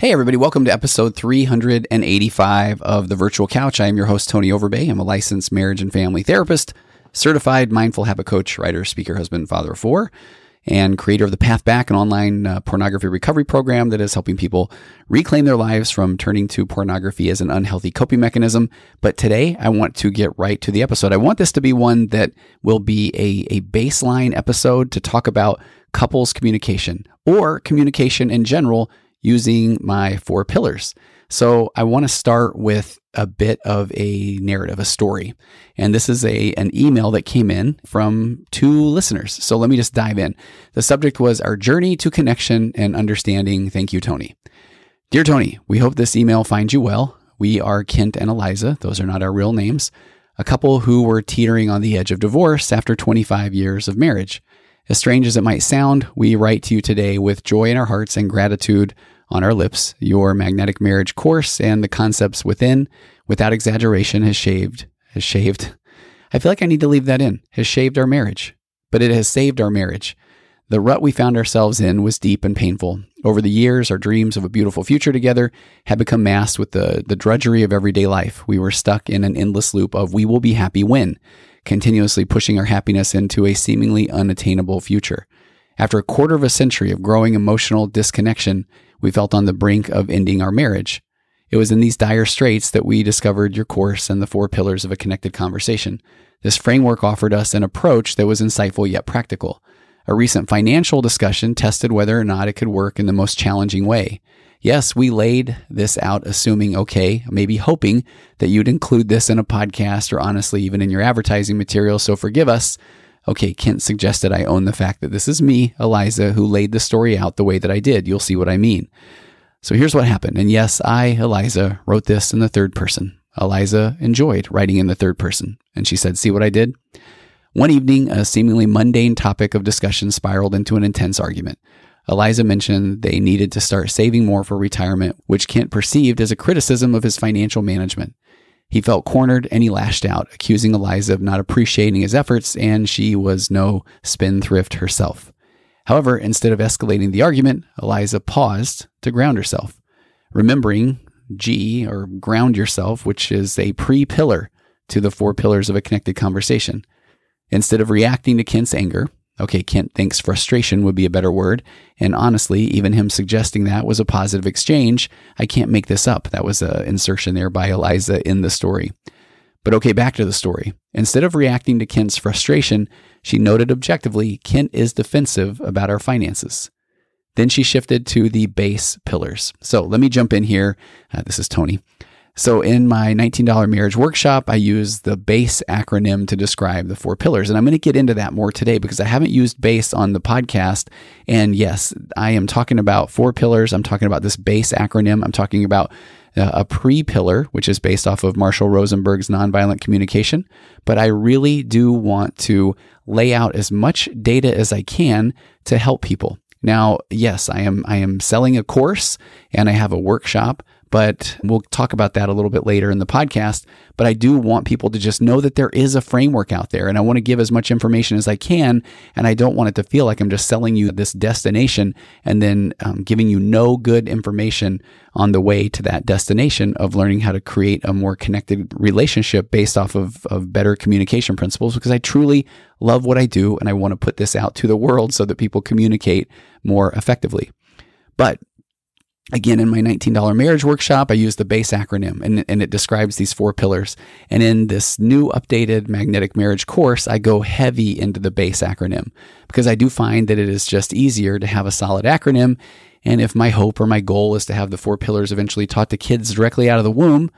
Hey, everybody, welcome to episode 385 of The Virtual Couch. I am your host, Tony Overbay. I'm a licensed marriage and family therapist, certified mindful habit coach, writer, speaker, husband, father of four, and creator of the Path Back, an online uh, pornography recovery program that is helping people reclaim their lives from turning to pornography as an unhealthy coping mechanism. But today, I want to get right to the episode. I want this to be one that will be a, a baseline episode to talk about couples communication or communication in general using my four pillars. So I want to start with a bit of a narrative, a story. And this is a an email that came in from two listeners. So let me just dive in. The subject was our journey to connection and understanding. Thank you, Tony. Dear Tony, we hope this email finds you well. We are Kent and Eliza. Those are not our real names. A couple who were teetering on the edge of divorce after 25 years of marriage. As strange as it might sound, we write to you today with joy in our hearts and gratitude on our lips. Your magnetic marriage course and the concepts within, without exaggeration, has shaved, has shaved. I feel like I need to leave that in, has shaved our marriage, but it has saved our marriage. The rut we found ourselves in was deep and painful. Over the years, our dreams of a beautiful future together had become masked with the, the drudgery of everyday life. We were stuck in an endless loop of we will be happy when, continuously pushing our happiness into a seemingly unattainable future. After a quarter of a century of growing emotional disconnection, we felt on the brink of ending our marriage. It was in these dire straits that we discovered your course and the four pillars of a connected conversation. This framework offered us an approach that was insightful yet practical. A recent financial discussion tested whether or not it could work in the most challenging way. Yes, we laid this out assuming, okay, maybe hoping that you'd include this in a podcast or honestly even in your advertising material, so forgive us. Okay, Kent suggested I own the fact that this is me, Eliza, who laid the story out the way that I did. You'll see what I mean. So here's what happened. And yes, I, Eliza, wrote this in the third person. Eliza enjoyed writing in the third person. And she said, See what I did? One evening, a seemingly mundane topic of discussion spiraled into an intense argument. Eliza mentioned they needed to start saving more for retirement, which Kent perceived as a criticism of his financial management. He felt cornered and he lashed out, accusing Eliza of not appreciating his efforts, and she was no spendthrift herself. However, instead of escalating the argument, Eliza paused to ground herself, remembering G, or ground yourself, which is a pre pillar to the four pillars of a connected conversation. Instead of reacting to Kent's anger, Okay, Kent thinks frustration would be a better word. And honestly, even him suggesting that was a positive exchange. I can't make this up. That was an insertion there by Eliza in the story. But okay, back to the story. Instead of reacting to Kent's frustration, she noted objectively Kent is defensive about our finances. Then she shifted to the base pillars. So let me jump in here. Uh, this is Tony. So in my $19 marriage workshop, I use the BASE acronym to describe the four pillars. And I'm going to get into that more today because I haven't used BASE on the podcast. And yes, I am talking about four pillars. I'm talking about this BASE acronym. I'm talking about uh, a pre pillar, which is based off of Marshall Rosenberg's nonviolent communication. But I really do want to lay out as much data as I can to help people. Now, yes, I am I am selling a course and I have a workshop, but we'll talk about that a little bit later in the podcast. But I do want people to just know that there is a framework out there and I want to give as much information as I can. And I don't want it to feel like I'm just selling you this destination and then um, giving you no good information on the way to that destination of learning how to create a more connected relationship based off of, of better communication principles because I truly love what I do and I want to put this out to the world so that people communicate more effectively. But Again, in my $19 marriage workshop, I use the BASE acronym and, and it describes these four pillars. And in this new updated magnetic marriage course, I go heavy into the BASE acronym because I do find that it is just easier to have a solid acronym. And if my hope or my goal is to have the four pillars eventually taught to kids directly out of the womb,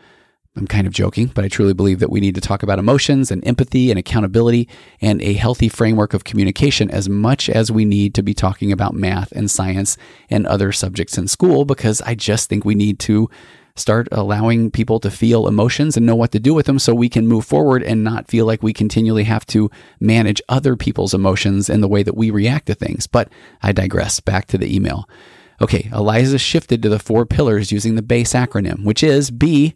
I'm kind of joking, but I truly believe that we need to talk about emotions and empathy and accountability and a healthy framework of communication as much as we need to be talking about math and science and other subjects in school because I just think we need to start allowing people to feel emotions and know what to do with them so we can move forward and not feel like we continually have to manage other people's emotions and the way that we react to things. But I digress. Back to the email. Okay, Eliza shifted to the four pillars using the BASE acronym, which is B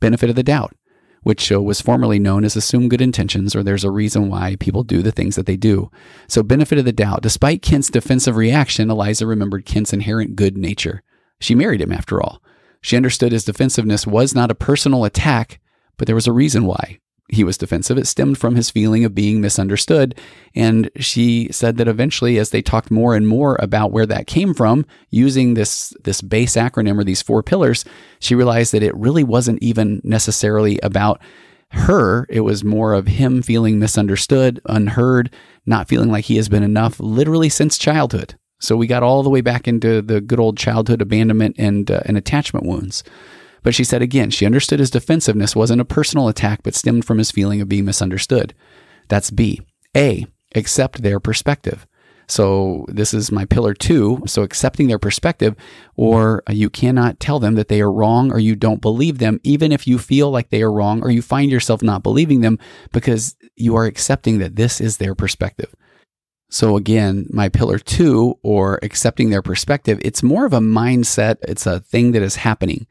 benefit of the doubt, which was formerly known as assume good intentions or there's a reason why people do the things that they do. So, benefit of the doubt. Despite Kent's defensive reaction, Eliza remembered Kent's inherent good nature. She married him after all. She understood his defensiveness was not a personal attack, but there was a reason why he was defensive. It stemmed from his feeling of being misunderstood. And she said that eventually, as they talked more and more about where that came from, using this, this BASE acronym or these four pillars, she realized that it really wasn't even necessarily about her. It was more of him feeling misunderstood, unheard, not feeling like he has been enough literally since childhood. So we got all the way back into the good old childhood abandonment and, uh, and attachment wounds. But she said again, she understood his defensiveness wasn't a personal attack, but stemmed from his feeling of being misunderstood. That's B. A. Accept their perspective. So this is my pillar two. So accepting their perspective, or you cannot tell them that they are wrong or you don't believe them, even if you feel like they are wrong or you find yourself not believing them because you are accepting that this is their perspective. So again, my pillar two or accepting their perspective, it's more of a mindset. It's a thing that is happening.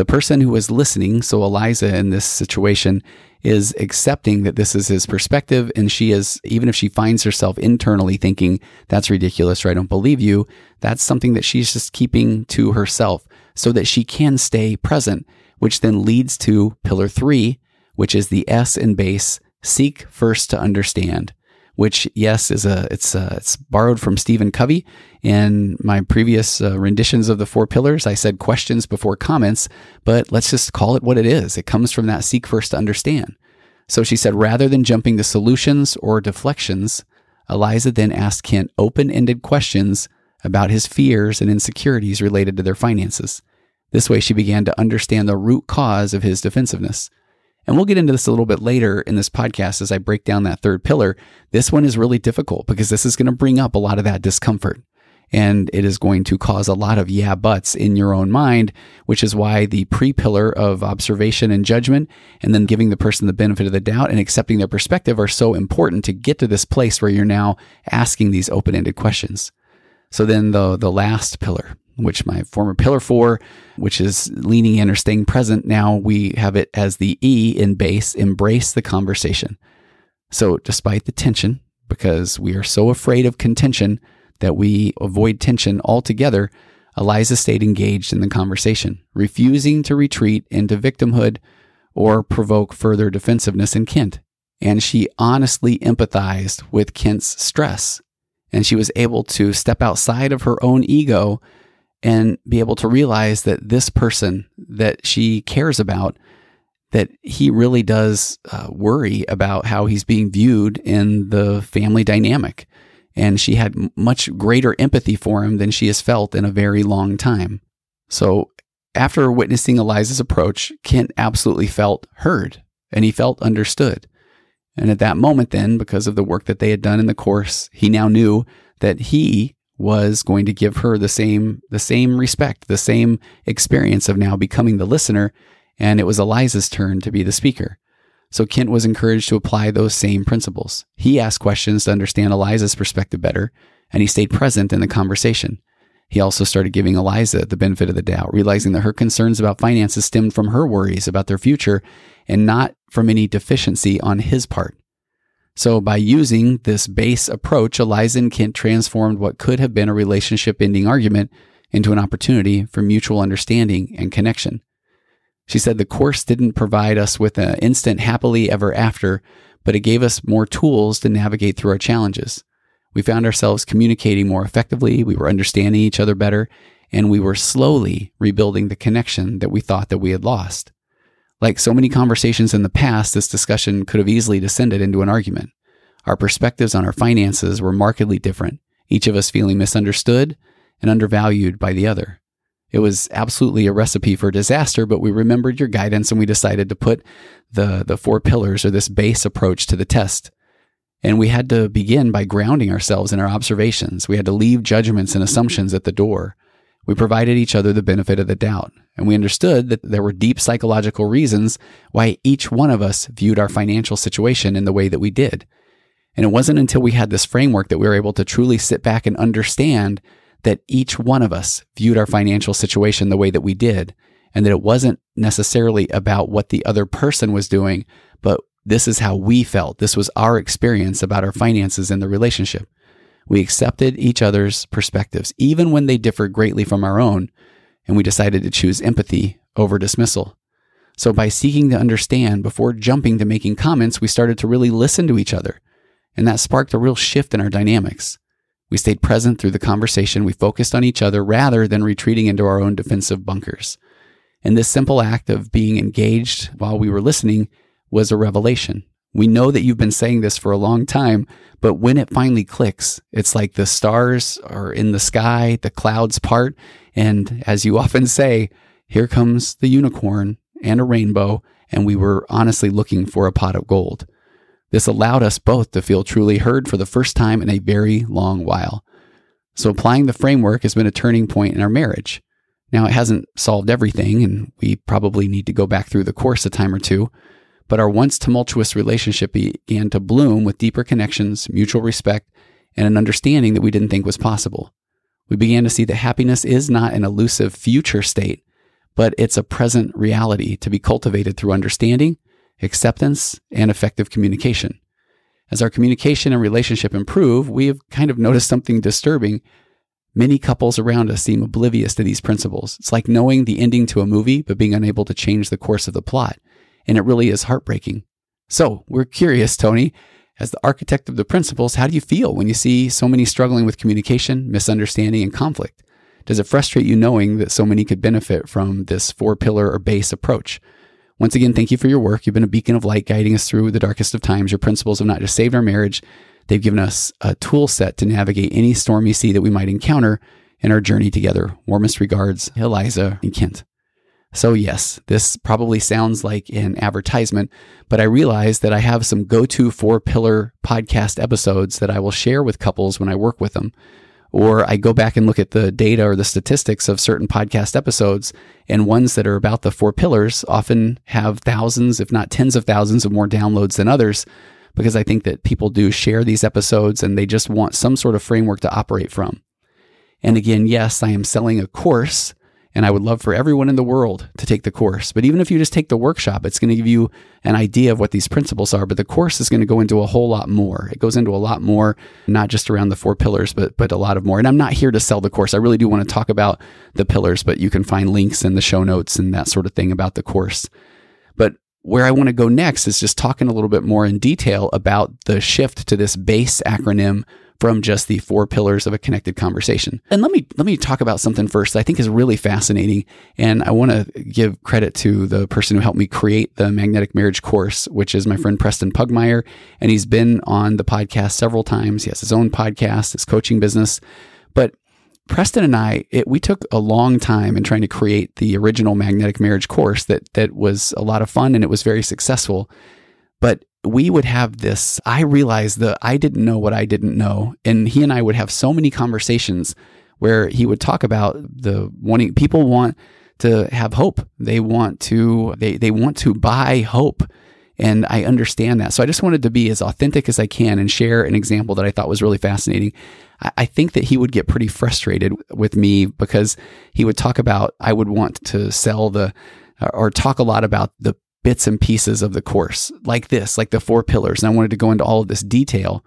The person who is listening, so Eliza in this situation, is accepting that this is his perspective. And she is, even if she finds herself internally thinking, that's ridiculous or I don't believe you, that's something that she's just keeping to herself so that she can stay present, which then leads to pillar three, which is the S in base seek first to understand which yes is a it's a, it's borrowed from Stephen Covey. In my previous uh, renditions of the four pillars, I said questions before comments, but let's just call it what it is. It comes from that seek first to understand. So she said, rather than jumping to solutions or deflections, Eliza then asked Kent open ended questions about his fears and insecurities related to their finances. This way, she began to understand the root cause of his defensiveness. And we'll get into this a little bit later in this podcast as I break down that third pillar. This one is really difficult because this is going to bring up a lot of that discomfort. And it is going to cause a lot of yeah buts in your own mind, which is why the pre pillar of observation and judgment, and then giving the person the benefit of the doubt and accepting their perspective are so important to get to this place where you're now asking these open ended questions. So then the, the last pillar, which my former pillar four, which is leaning in or staying present. Now we have it as the E in base, embrace the conversation. So despite the tension, because we are so afraid of contention that we avoid tension altogether, Eliza stayed engaged in the conversation, refusing to retreat into victimhood or provoke further defensiveness in Kent. And she honestly empathized with Kent's stress. And she was able to step outside of her own ego and be able to realize that this person that she cares about that he really does uh, worry about how he's being viewed in the family dynamic. And she had much greater empathy for him than she has felt in a very long time. So after witnessing eliza's approach kent absolutely felt heard and he felt understood. And at that moment then because of the work that they had done in the course he now knew that he was going to give her the same the same respect, the same experience of now becoming the listener, and it was Eliza's turn to be the speaker. So Kent was encouraged to apply those same principles. He asked questions to understand Eliza's perspective better, and he stayed present in the conversation. He also started giving Eliza the benefit of the doubt, realizing that her concerns about finances stemmed from her worries about their future and not from any deficiency on his part. So, by using this base approach, Eliza and Kent transformed what could have been a relationship ending argument into an opportunity for mutual understanding and connection. She said the course didn't provide us with an instant happily ever after, but it gave us more tools to navigate through our challenges. We found ourselves communicating more effectively, we were understanding each other better, and we were slowly rebuilding the connection that we thought that we had lost. Like so many conversations in the past, this discussion could have easily descended into an argument. Our perspectives on our finances were markedly different, each of us feeling misunderstood and undervalued by the other. It was absolutely a recipe for disaster, but we remembered your guidance and we decided to put the, the four pillars or this base approach to the test. And we had to begin by grounding ourselves in our observations. We had to leave judgments and assumptions at the door. We provided each other the benefit of the doubt, and we understood that there were deep psychological reasons why each one of us viewed our financial situation in the way that we did. And it wasn't until we had this framework that we were able to truly sit back and understand that each one of us viewed our financial situation the way that we did, and that it wasn't necessarily about what the other person was doing, but this is how we felt. This was our experience about our finances in the relationship. We accepted each other's perspectives, even when they differed greatly from our own, and we decided to choose empathy over dismissal. So, by seeking to understand before jumping to making comments, we started to really listen to each other. And that sparked a real shift in our dynamics. We stayed present through the conversation. We focused on each other rather than retreating into our own defensive bunkers. And this simple act of being engaged while we were listening was a revelation. We know that you've been saying this for a long time, but when it finally clicks, it's like the stars are in the sky, the clouds part, and as you often say, here comes the unicorn and a rainbow, and we were honestly looking for a pot of gold. This allowed us both to feel truly heard for the first time in a very long while. So, applying the framework has been a turning point in our marriage. Now, it hasn't solved everything, and we probably need to go back through the course a time or two, but our once tumultuous relationship began to bloom with deeper connections, mutual respect, and an understanding that we didn't think was possible. We began to see that happiness is not an elusive future state, but it's a present reality to be cultivated through understanding, acceptance, and effective communication. As our communication and relationship improve, we have kind of noticed something disturbing. Many couples around us seem oblivious to these principles. It's like knowing the ending to a movie, but being unable to change the course of the plot and it really is heartbreaking. So we're curious, Tony, as the architect of the principles, how do you feel when you see so many struggling with communication, misunderstanding, and conflict? Does it frustrate you knowing that so many could benefit from this four pillar or base approach? Once again, thank you for your work. You've been a beacon of light guiding us through the darkest of times. Your principles have not just saved our marriage, they've given us a tool set to navigate any stormy sea that we might encounter in our journey together. Warmest regards, Eliza and Kent. So, yes, this probably sounds like an advertisement, but I realize that I have some go to four pillar podcast episodes that I will share with couples when I work with them. Or I go back and look at the data or the statistics of certain podcast episodes, and ones that are about the four pillars often have thousands, if not tens of thousands, of more downloads than others, because I think that people do share these episodes and they just want some sort of framework to operate from. And again, yes, I am selling a course and I would love for everyone in the world to take the course. But even if you just take the workshop, it's going to give you an idea of what these principles are. But the course is going to go into a whole lot more. It goes into a lot more, not just around the four pillars, but but a lot of more. And I'm not here to sell the course. I really do want to talk about the pillars, but you can find links in the show notes and that sort of thing about the course. But where I want to go next is just talking a little bit more in detail about the shift to this BASE acronym from just the four pillars of a connected conversation. And let me let me talk about something first I think is really fascinating and I want to give credit to the person who helped me create the magnetic marriage course, which is my friend Preston Pugmire, and he's been on the podcast several times. He has his own podcast, his coaching business. But Preston and I, it, we took a long time in trying to create the original magnetic marriage course that that was a lot of fun and it was very successful. But we would have this. I realized that I didn't know what I didn't know. And he and I would have so many conversations where he would talk about the wanting people want to have hope. They want to they they want to buy hope. And I understand that. So I just wanted to be as authentic as I can and share an example that I thought was really fascinating. I think that he would get pretty frustrated with me because he would talk about, I would want to sell the, or talk a lot about the bits and pieces of the course, like this, like the four pillars. And I wanted to go into all of this detail.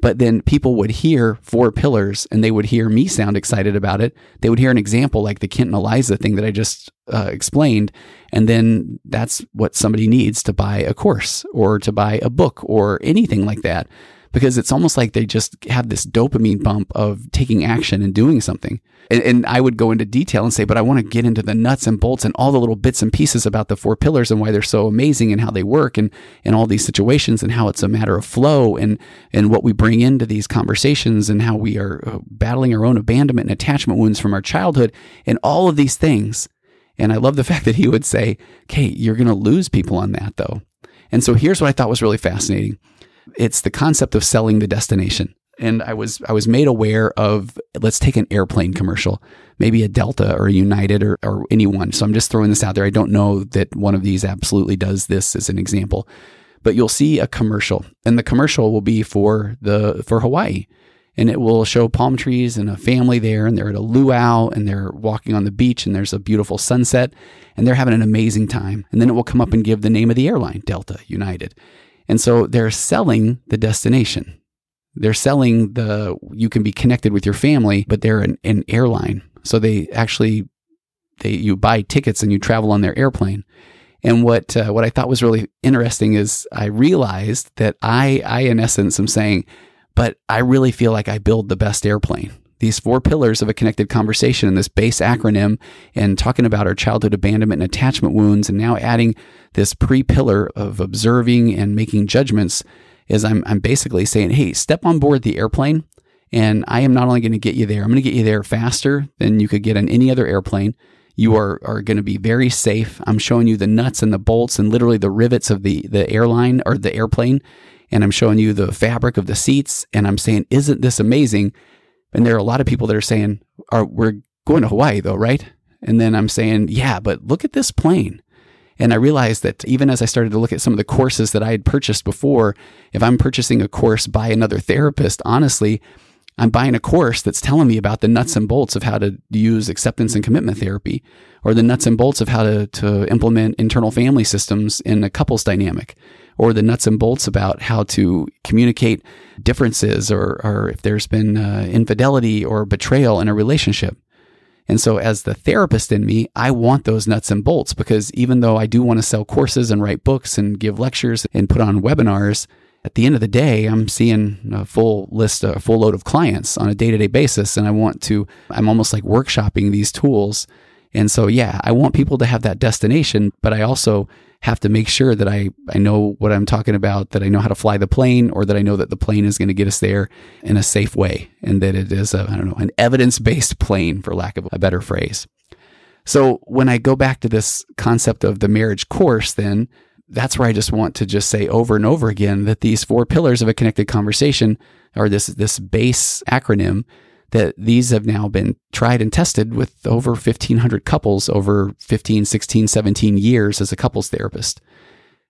But then people would hear four pillars and they would hear me sound excited about it. They would hear an example like the Kent and Eliza thing that I just uh, explained. And then that's what somebody needs to buy a course or to buy a book or anything like that because it's almost like they just have this dopamine bump of taking action and doing something. And, and, I would go into detail and say, but I want to get into the nuts and bolts and all the little bits and pieces about the four pillars and why they're so amazing and how they work and, and all these situations and how it's a matter of flow and, and what we bring into these conversations and how we are uh, battling our own abandonment and attachment wounds from our childhood and all of these things. And I love the fact that he would say, okay, you're going to lose people on that though. And so here's what I thought was really fascinating. It's the concept of selling the destination and I was I was made aware of let's take an airplane commercial, maybe a Delta or a United or, or anyone. So I'm just throwing this out there. I don't know that one of these absolutely does this as an example, but you'll see a commercial, and the commercial will be for the for Hawaii, and it will show palm trees and a family there, and they're at a luau and they're walking on the beach, and there's a beautiful sunset, and they're having an amazing time. And then it will come up and give the name of the airline, Delta, United. And so they're selling the destination they're selling the you can be connected with your family, but they're an, an airline. So they actually they you buy tickets and you travel on their airplane. And what uh, what I thought was really interesting is I realized that I I in essence am saying, but I really feel like I build the best airplane. These four pillars of a connected conversation and this base acronym and talking about our childhood abandonment and attachment wounds and now adding this pre pillar of observing and making judgments is I'm, I'm basically saying, hey, step on board the airplane. And I am not only going to get you there, I'm going to get you there faster than you could get on any other airplane. You are, are going to be very safe. I'm showing you the nuts and the bolts and literally the rivets of the, the airline or the airplane. And I'm showing you the fabric of the seats. And I'm saying, isn't this amazing? And there are a lot of people that are saying, are, we're going to Hawaii though, right? And then I'm saying, yeah, but look at this plane. And I realized that even as I started to look at some of the courses that I had purchased before, if I'm purchasing a course by another therapist, honestly, I'm buying a course that's telling me about the nuts and bolts of how to use acceptance and commitment therapy, or the nuts and bolts of how to, to implement internal family systems in a couples dynamic, or the nuts and bolts about how to communicate differences, or, or if there's been uh, infidelity or betrayal in a relationship. And so, as the therapist in me, I want those nuts and bolts because even though I do want to sell courses and write books and give lectures and put on webinars, at the end of the day, I'm seeing a full list, a full load of clients on a day to day basis. And I want to, I'm almost like workshopping these tools. And so, yeah, I want people to have that destination, but I also have to make sure that I, I know what I'm talking about, that I know how to fly the plane, or that I know that the plane is going to get us there in a safe way, and that it is, I don't know, an evidence based plane, for lack of a better phrase. So when I go back to this concept of the marriage course, then that's where I just want to just say over and over again that these four pillars of a connected conversation are this this base acronym that these have now been tried and tested with over 1,500 couples over 15, 16, 17 years as a couples therapist.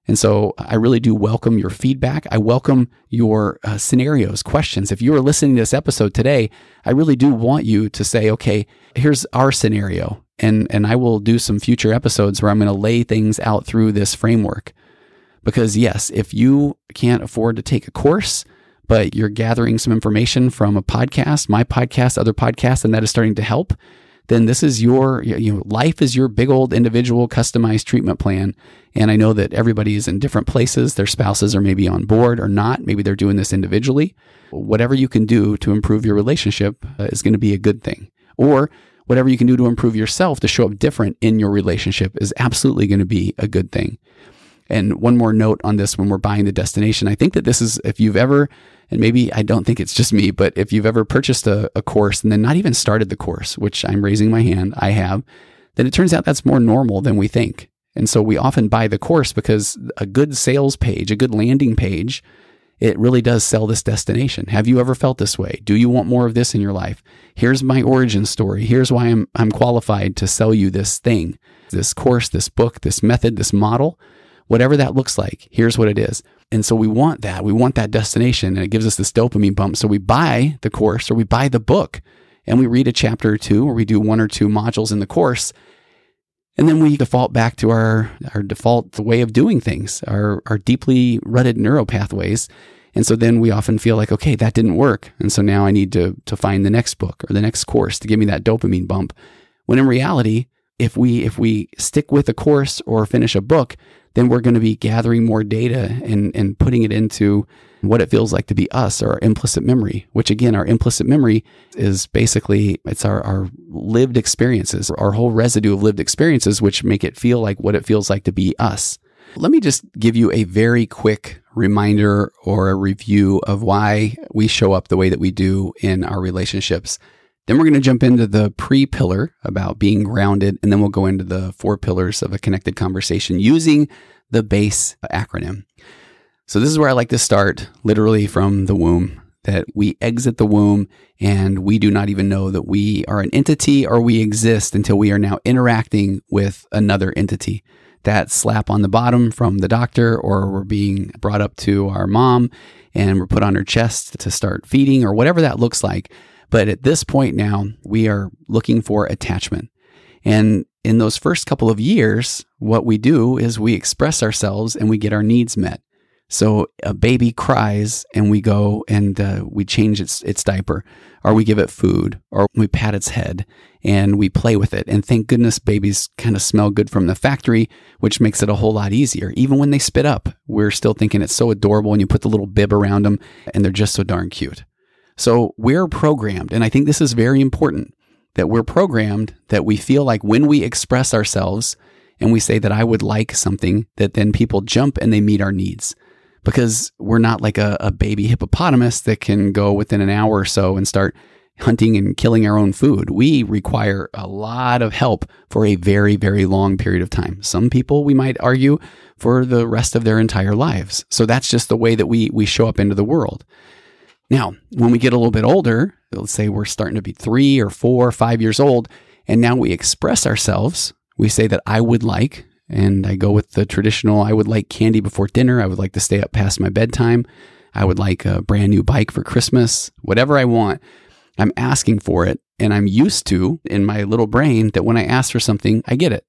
And so I really do welcome your feedback. I welcome your uh, scenarios, questions. If you are listening to this episode today, I really do want you to say, okay, here's our scenario. And, and I will do some future episodes where I'm going to lay things out through this framework. Because yes, if you can't afford to take a course, but you're gathering some information from a podcast, my podcast, other podcasts, and that is starting to help, then this is your, you know, life is your big old individual customized treatment plan. And I know that everybody is in different places. Their spouses are maybe on board or not. Maybe they're doing this individually. Whatever you can do to improve your relationship uh, is going to be a good thing. Or whatever you can do to improve yourself to show up different in your relationship is absolutely going to be a good thing. And one more note on this when we're buying the destination. I think that this is, if you've ever and maybe I don't think it's just me, but if you've ever purchased a, a course and then not even started the course, which I'm raising my hand, I have, then it turns out that's more normal than we think. And so we often buy the course because a good sales page, a good landing page, it really does sell this destination. Have you ever felt this way? Do you want more of this in your life? Here's my origin story. Here's why I'm, I'm qualified to sell you this thing, this course, this book, this method, this model, whatever that looks like. Here's what it is. And so we want that. We want that destination and it gives us this dopamine bump. So we buy the course or we buy the book and we read a chapter or two or we do one or two modules in the course. And then we default back to our, our default way of doing things, our, our deeply rutted neural pathways. And so then we often feel like, okay, that didn't work. And so now I need to, to find the next book or the next course to give me that dopamine bump. When in reality, if we if we stick with a course or finish a book, then we're going to be gathering more data and, and putting it into what it feels like to be us or our implicit memory, which again, our implicit memory is basically, it's our, our lived experiences, our whole residue of lived experiences, which make it feel like what it feels like to be us. Let me just give you a very quick reminder or a review of why we show up the way that we do in our relationships. Then we're going to jump into the pre pillar about being grounded, and then we'll go into the four pillars of a connected conversation using the BASE acronym. So, this is where I like to start literally from the womb that we exit the womb and we do not even know that we are an entity or we exist until we are now interacting with another entity. That slap on the bottom from the doctor, or we're being brought up to our mom and we're put on her chest to start feeding, or whatever that looks like. But at this point now, we are looking for attachment. And in those first couple of years, what we do is we express ourselves and we get our needs met. So a baby cries and we go and uh, we change its its diaper, or we give it food, or we pat its head and we play with it. And thank goodness babies kind of smell good from the factory, which makes it a whole lot easier. Even when they spit up, we're still thinking it's so adorable and you put the little bib around them and they're just so darn cute. So we're programmed, and I think this is very important that we're programmed that we feel like when we express ourselves and we say that I would like something, that then people jump and they meet our needs because we're not like a, a baby hippopotamus that can go within an hour or so and start hunting and killing our own food. We require a lot of help for a very, very long period of time. Some people, we might argue, for the rest of their entire lives. So that's just the way that we, we show up into the world. Now, when we get a little bit older, let's say we're starting to be three or four or five years old, and now we express ourselves, we say that I would like, and I go with the traditional I would like candy before dinner. I would like to stay up past my bedtime. I would like a brand new bike for Christmas, whatever I want. I'm asking for it. And I'm used to in my little brain that when I ask for something, I get it.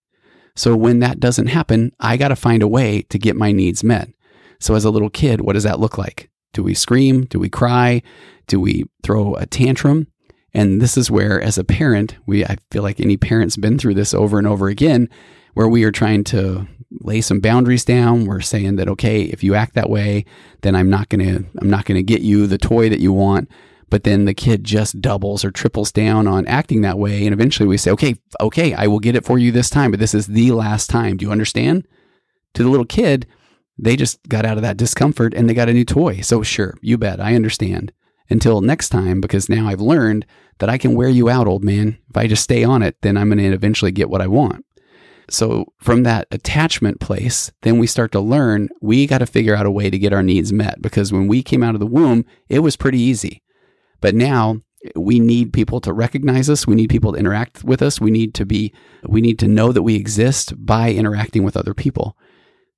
So when that doesn't happen, I got to find a way to get my needs met. So as a little kid, what does that look like? Do we scream? Do we cry? Do we throw a tantrum? And this is where, as a parent, we I feel like any parent's been through this over and over again, where we are trying to lay some boundaries down. We're saying that okay, if you act that way, then I'm not gonna I'm not gonna get you the toy that you want. But then the kid just doubles or triples down on acting that way, and eventually we say, okay, okay, I will get it for you this time, but this is the last time. Do you understand? To the little kid, they just got out of that discomfort and they got a new toy. So, sure, you bet, I understand. Until next time, because now I've learned that I can wear you out, old man. If I just stay on it, then I'm going to eventually get what I want. So, from that attachment place, then we start to learn we got to figure out a way to get our needs met because when we came out of the womb, it was pretty easy. But now we need people to recognize us. We need people to interact with us. We need to be, we need to know that we exist by interacting with other people.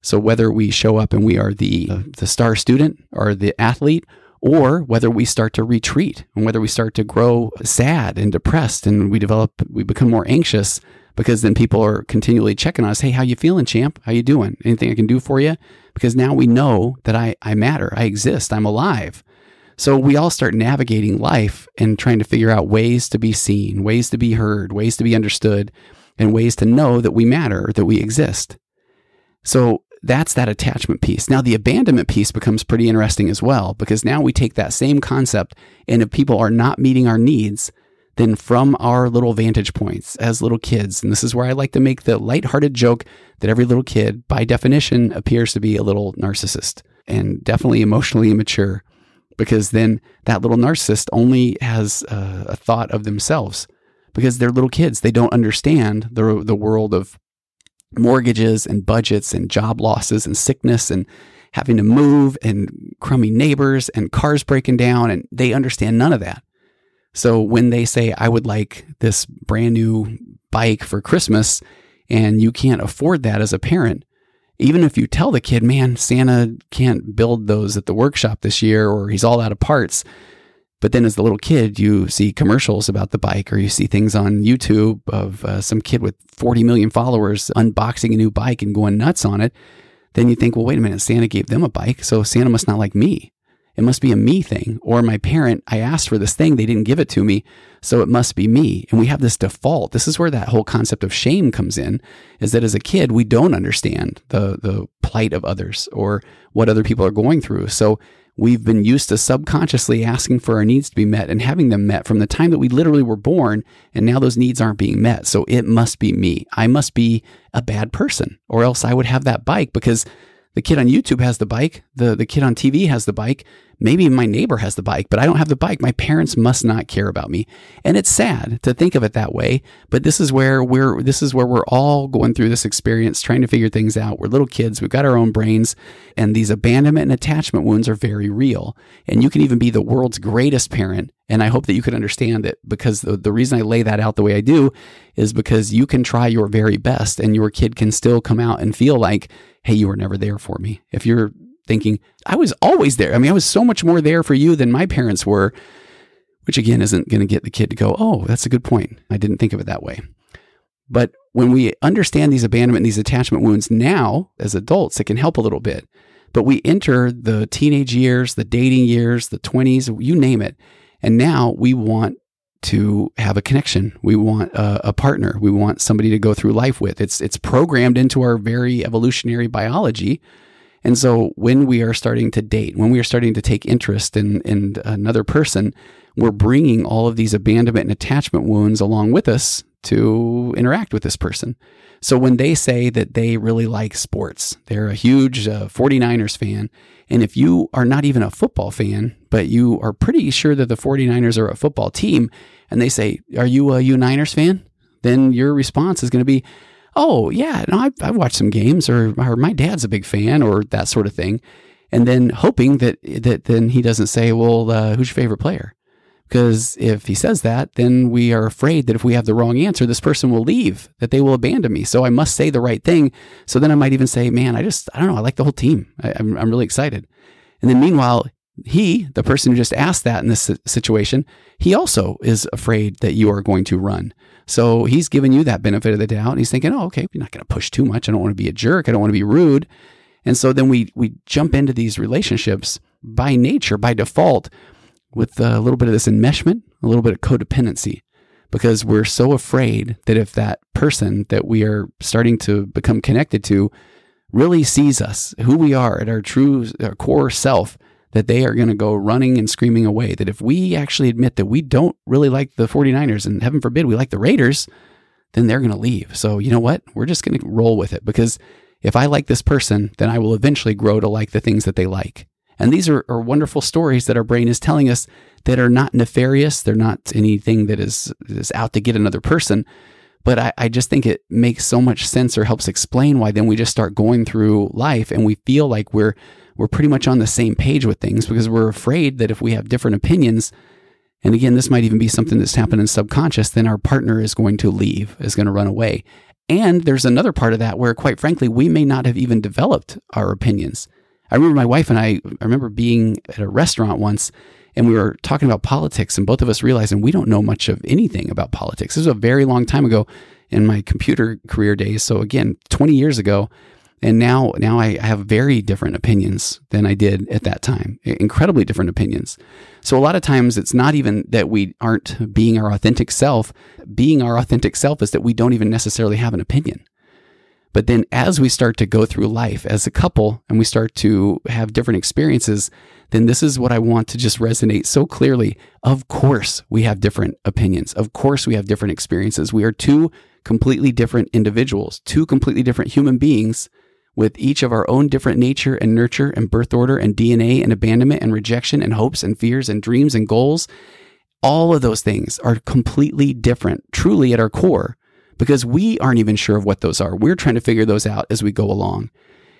So whether we show up and we are the the star student or the athlete, or whether we start to retreat and whether we start to grow sad and depressed and we develop we become more anxious because then people are continually checking on us hey how you feeling champ? How you doing? Anything i can do for you because now we know that i i matter. I exist. I'm alive. So we all start navigating life and trying to figure out ways to be seen ways to be heard ways to be understood and ways to know that we matter that we exist. So that's that attachment piece. Now, the abandonment piece becomes pretty interesting as well, because now we take that same concept, and if people are not meeting our needs, then from our little vantage points as little kids, and this is where I like to make the lighthearted joke that every little kid, by definition, appears to be a little narcissist and definitely emotionally immature, because then that little narcissist only has a, a thought of themselves because they're little kids. They don't understand the, the world of mortgages and budgets and job losses and sickness and having to move and crummy neighbors and cars breaking down. And they understand none of that. So when they say, I would like this brand new bike for Christmas, and you can't afford that as a parent, even if you tell the kid, man, Santa can't build those at the workshop this year, or he's all out of parts, but then as a little kid, you see commercials about the bike or you see things on YouTube of uh, some kid with 40 million followers unboxing a new bike and going nuts on it. Then you think, well, wait a minute, Santa gave them a bike, so Santa must not like me. It must be a me thing. Or my parent, I asked for this thing, they didn't give it to me, so it must be me. And we have this default. This is where that whole concept of shame comes in, is that as a kid, we don't understand the, the plight of others or what other people are going through. So we've been used to subconsciously asking for our needs to be met and having them met from the time that we literally were born. And now those needs aren't being met. So it must be me. I must be a bad person, or else I would have that bike because the kid on YouTube has the bike, the, the kid on TV has the bike, maybe my neighbor has the bike, but I don't have the bike. My parents must not care about me. And it's sad to think of it that way, but this is where we're this is where we're all going through this experience trying to figure things out. We're little kids, we've got our own brains, and these abandonment and attachment wounds are very real. And you can even be the world's greatest parent and I hope that you could understand it because the, the reason I lay that out the way I do is because you can try your very best and your kid can still come out and feel like, hey, you were never there for me. If you're thinking, I was always there. I mean, I was so much more there for you than my parents were, which again isn't going to get the kid to go, oh, that's a good point. I didn't think of it that way. But when we understand these abandonment, these attachment wounds now as adults, it can help a little bit. But we enter the teenage years, the dating years, the 20s, you name it and now we want to have a connection. We want a, a, partner. We want somebody to go through life with. It's it's programmed into our very evolutionary biology. And so when we are starting to date, when we are starting to take interest in in another person, we're bringing all of these abandonment and attachment wounds along with us to interact with this person. So when they say that they really like sports, they're a huge uh, 49ers fan. And if you are not even a football fan, but you are pretty sure that the 49ers are a football team, and they say, Are you a Niners fan? Then your response is going to be, Oh, yeah, no, I've, I've watched some games, or, or my dad's a big fan, or that sort of thing. And then hoping that, that then he doesn't say, Well, uh, who's your favorite player? Because if he says that, then we are afraid that if we have the wrong answer, this person will leave, that they will abandon me. So I must say the right thing. So then I might even say, man, I just, I don't know, I like the whole team. I, I'm, I'm really excited. And then meanwhile, he, the person who just asked that in this situation, he also is afraid that you are going to run. So he's giving you that benefit of the doubt. He's thinking, oh, okay, you're not going to push too much. I don't want to be a jerk. I don't want to be rude. And so then we, we jump into these relationships by nature, by default with a little bit of this enmeshment, a little bit of codependency, because we're so afraid that if that person that we are starting to become connected to really sees us, who we are at our true our core self, that they are going to go running and screaming away. That if we actually admit that we don't really like the 49ers and heaven forbid we like the Raiders, then they're going to leave. So, you know what? We're just going to roll with it because if I like this person, then I will eventually grow to like the things that they like. And these are, are wonderful stories that our brain is telling us that are not nefarious. They're not anything that is, is out to get another person. But I, I just think it makes so much sense or helps explain why then we just start going through life and we feel like we're we're pretty much on the same page with things because we're afraid that if we have different opinions, and again, this might even be something that's happening subconscious, then our partner is going to leave, is going to run away. And there's another part of that where, quite frankly, we may not have even developed our opinions. I remember my wife and I, I remember being at a restaurant once and we were talking about politics, and both of us realizing we don't know much of anything about politics. This was a very long time ago in my computer career days. So, again, 20 years ago. And now, now I have very different opinions than I did at that time. Incredibly different opinions. So a lot of times it's not even that we aren't being our authentic self. Being our authentic self is that we don't even necessarily have an opinion. But then as we start to go through life as a couple and we start to have different experiences, then this is what I want to just resonate so clearly. Of course, we have different opinions. Of course, we have different experiences. We are two completely different individuals, two completely different human beings with each of our own different nature and nurture and birth order and DNA and abandonment and rejection and hopes and fears and dreams and goals. All of those things are completely different, truly at our core because we aren't even sure of what those are. We're trying to figure those out as we go along.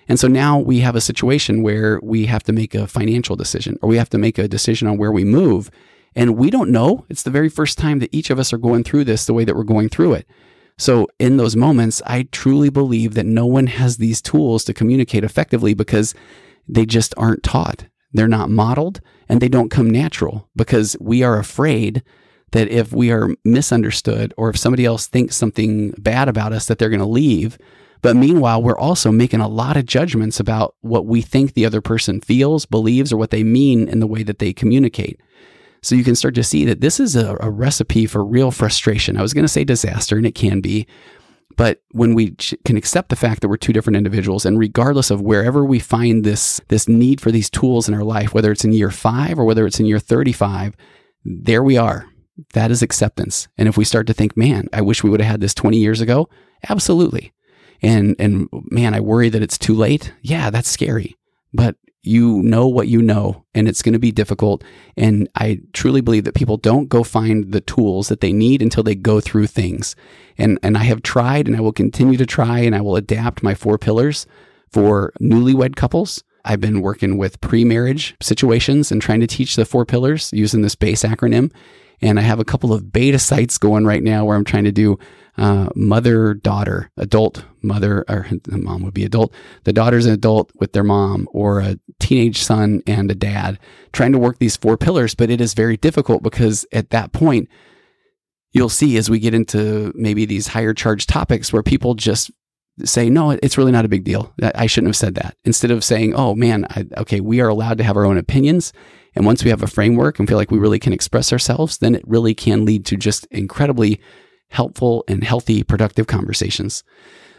And so now we have a situation where we have to make a financial decision or we have to make a decision on where we move. And we don't know. It's the very first time that each of us are going through this the way that we're going through it. So, in those moments, I truly believe that no one has these tools to communicate effectively because they just aren't taught. They're not modeled and they don't come natural because we are afraid that if we are misunderstood or if somebody else thinks something bad about us, that they're going to leave. But meanwhile, we're also making a lot of judgments about what we think the other person feels, believes, or what they mean in the way that they communicate. So you can start to see that this is a, a recipe for real frustration. I was going to say disaster, and it can be, But when we can accept the fact that we're two different individuals, and regardless of wherever we find this this need for these tools in our life, whether it's in year five or whether it's in year 35, there we are. That is acceptance. And if we start to think, man, I wish we would have had this 20 years ago, absolutely. And and man, I worry that it's too late. Yeah, that's scary. But you know what you know, and it's going to be difficult. And I truly believe that people don't go find the tools that they need until they go through things. And, and I have tried and I will continue to try and I will adapt my four pillars for newlywed couples. I've been working with pre marriage situations and trying to teach the four pillars using this BASE acronym. And I have a couple of beta sites going right now where I'm trying to do uh, mother daughter, adult mother, or the mom would be adult. The daughter's an adult with their mom, or a teenage son and a dad, trying to work these four pillars. But it is very difficult because at that point, you'll see as we get into maybe these higher charge topics where people just say, no, it's really not a big deal. I shouldn't have said that. Instead of saying, oh man, I, okay, we are allowed to have our own opinions. And once we have a framework and feel like we really can express ourselves, then it really can lead to just incredibly helpful and healthy, productive conversations.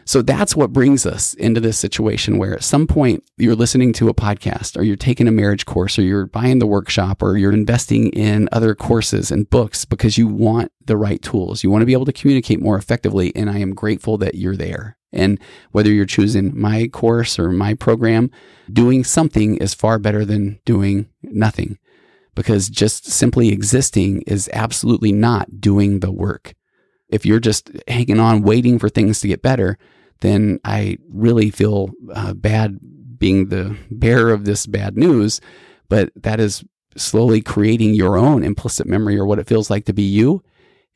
So that's what brings us into this situation where at some point you're listening to a podcast or you're taking a marriage course or you're buying the workshop or you're investing in other courses and books because you want the right tools. You want to be able to communicate more effectively. And I am grateful that you're there. And whether you're choosing my course or my program, doing something is far better than doing nothing because just simply existing is absolutely not doing the work if you're just hanging on waiting for things to get better, then I really feel uh, bad being the bearer of this bad news. But that is slowly creating your own implicit memory or what it feels like to be you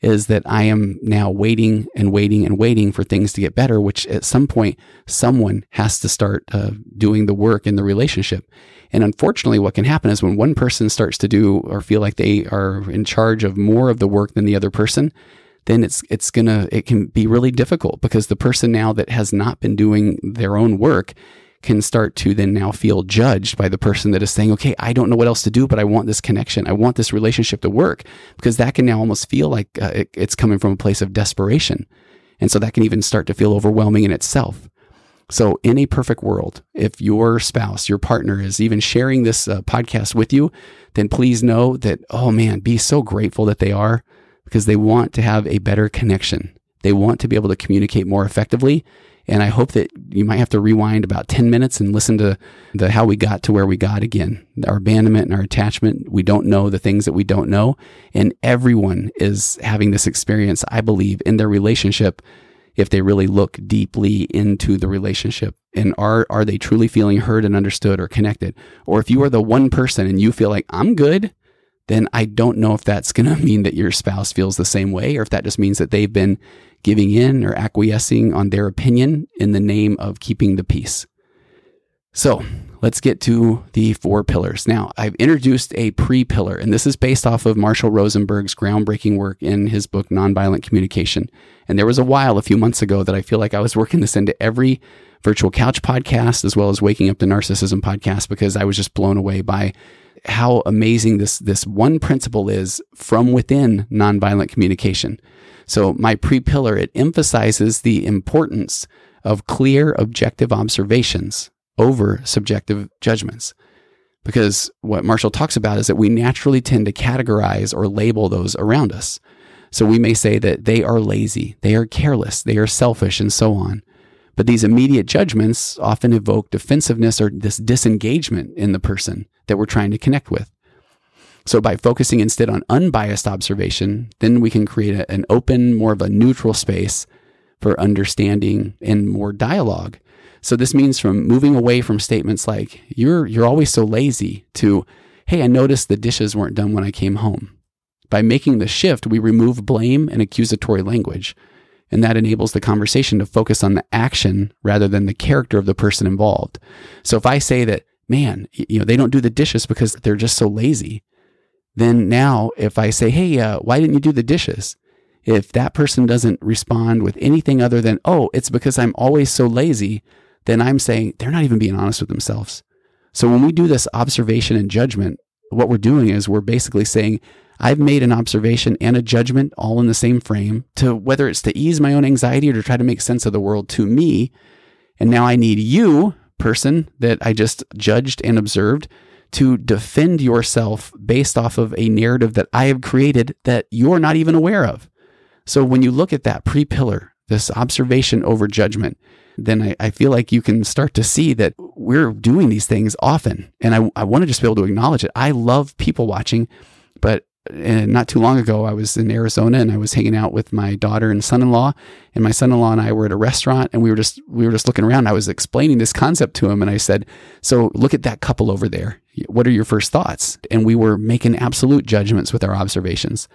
is that I am now waiting and waiting and waiting for things to get better, which at some point someone has to start uh, doing the work in the relationship. And unfortunately, what can happen is when one person starts to do or feel like they are in charge of more of the work than the other person, then it's it's gonna it can be really difficult because the person now that has not been doing their own work can start to then now feel judged by the person that is saying, okay, I don't know what else to do, but I want this connection. I want this relationship to work because that can now almost feel like uh, it, it's coming from a place of desperation. And so that can even start to feel overwhelming in itself. So, in a perfect world, if your spouse, your partner is even sharing this uh, podcast with you, then please know that, oh man, be so grateful that they are because they want to have a better connection. They want to be able to communicate more effectively. And I hope that you might have to rewind about 10 minutes and listen to the how we got to where we got again. Our abandonment and our attachment. We don't know the things that we don't know. And everyone is having this experience, I believe, in their relationship if they really look deeply into the relationship and are are they truly feeling heard and understood or connected or if you are the one person and you feel like I'm good then I don't know if that's going to mean that your spouse feels the same way or if that just means that they've been giving in or acquiescing on their opinion in the name of keeping the peace. So let's get to the four pillars. Now, I've introduced a pre pillar, and this is based off of Marshall Rosenberg's groundbreaking work in his book, Nonviolent Communication. And there was a while, a few months ago, that I feel like I was working this into every virtual couch podcast as well as Waking Up to Narcissism podcast because I was just blown away by how amazing this this one principle is from within nonviolent communication. So my pre-pillar it emphasizes the importance of clear objective observations over subjective judgments. Because what Marshall talks about is that we naturally tend to categorize or label those around us. So we may say that they are lazy, they are careless, they are selfish, and so on. But these immediate judgments often evoke defensiveness or this disengagement in the person that we're trying to connect with. So by focusing instead on unbiased observation, then we can create a, an open, more of a neutral space for understanding and more dialogue. So this means from moving away from statements like you're you're always so lazy to hey, I noticed the dishes weren't done when I came home. By making the shift, we remove blame and accusatory language and that enables the conversation to focus on the action rather than the character of the person involved. So if I say that, man, you know, they don't do the dishes because they're just so lazy, then now if I say, hey, uh, why didn't you do the dishes? If that person doesn't respond with anything other than, oh, it's because I'm always so lazy, then I'm saying they're not even being honest with themselves. So when we do this observation and judgment, what we're doing is we're basically saying, I've made an observation and a judgment all in the same frame to whether it's to ease my own anxiety or to try to make sense of the world to me. And now I need you, person that I just judged and observed, to defend yourself based off of a narrative that I have created that you're not even aware of. So when you look at that pre pillar, this observation over judgment, then I, I, feel like you can start to see that we're doing these things often. And I, I want to just be able to acknowledge it. I love people watching, but and not too long ago, I was in Arizona and I was hanging out with my daughter and son-in-law, and my son-in-law and I were at a restaurant and we were just we were just looking around. I was explaining this concept to him, and I said, "So look at that couple over there. What are your first thoughts?" And we were making absolute judgments with our observations.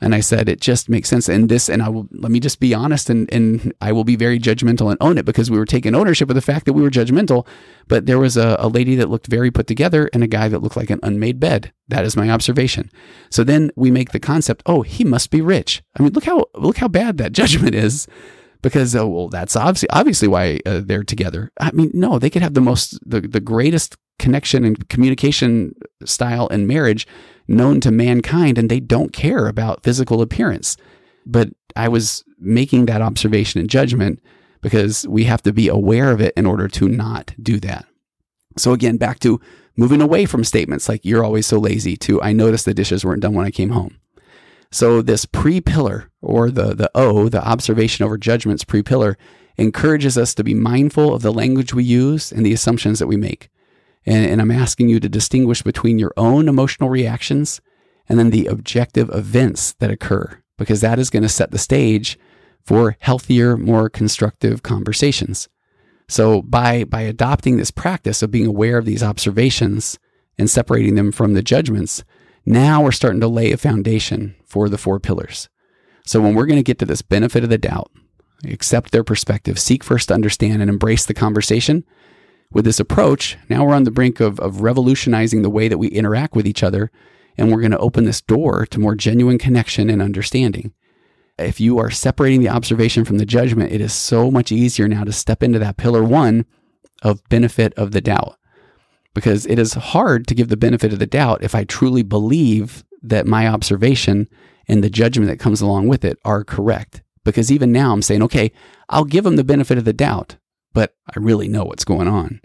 And I said, it just makes sense. And this, and I will, let me just be honest and, and I will be very judgmental and own it because we were taking ownership of the fact that we were judgmental. But there was a, a lady that looked very put together and a guy that looked like an unmade bed. That is my observation. So then we make the concept, oh, he must be rich. I mean, look how, look how bad that judgment is because oh, well that's obviously obviously why uh, they're together i mean no they could have the most the, the greatest connection and communication style in marriage known to mankind and they don't care about physical appearance. But I was making that observation and judgment because we have to be aware of it in order to not do that. So again, back to moving away from statements like you're always so lazy to I noticed the dishes weren't done when I came home. So this pre-pillar or the the O, the observation over judgments pre-pillar encourages us to be mindful of the language we use and the assumptions that we make. And, and I'm asking you to distinguish between your own emotional reactions and then the objective events that occur, because that is going to set the stage for healthier, more constructive conversations. So by, by adopting this practice of being aware of these observations and separating them from the judgments, now we're starting to lay a foundation for the four pillars. So when we're going to get to this benefit of the doubt, accept their perspective, seek first to understand and embrace the conversation, with this approach, now we're on the brink of, of revolutionizing the way that we interact with each other, and we're going to open this door to more genuine connection and understanding. If you are separating the observation from the judgment, it is so much easier now to step into that pillar one of benefit of the doubt. Because it is hard to give the benefit of the doubt if I truly believe that my observation and the judgment that comes along with it are correct. Because even now I'm saying, okay, I'll give them the benefit of the doubt but I really know what's going on.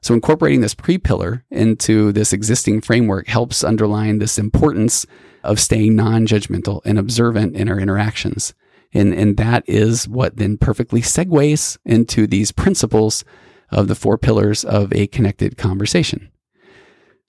So incorporating this pre-pillar into this existing framework helps underline this importance of staying non-judgmental and observant in our interactions. And, and that is what then perfectly segues into these principles of the four pillars of a connected conversation.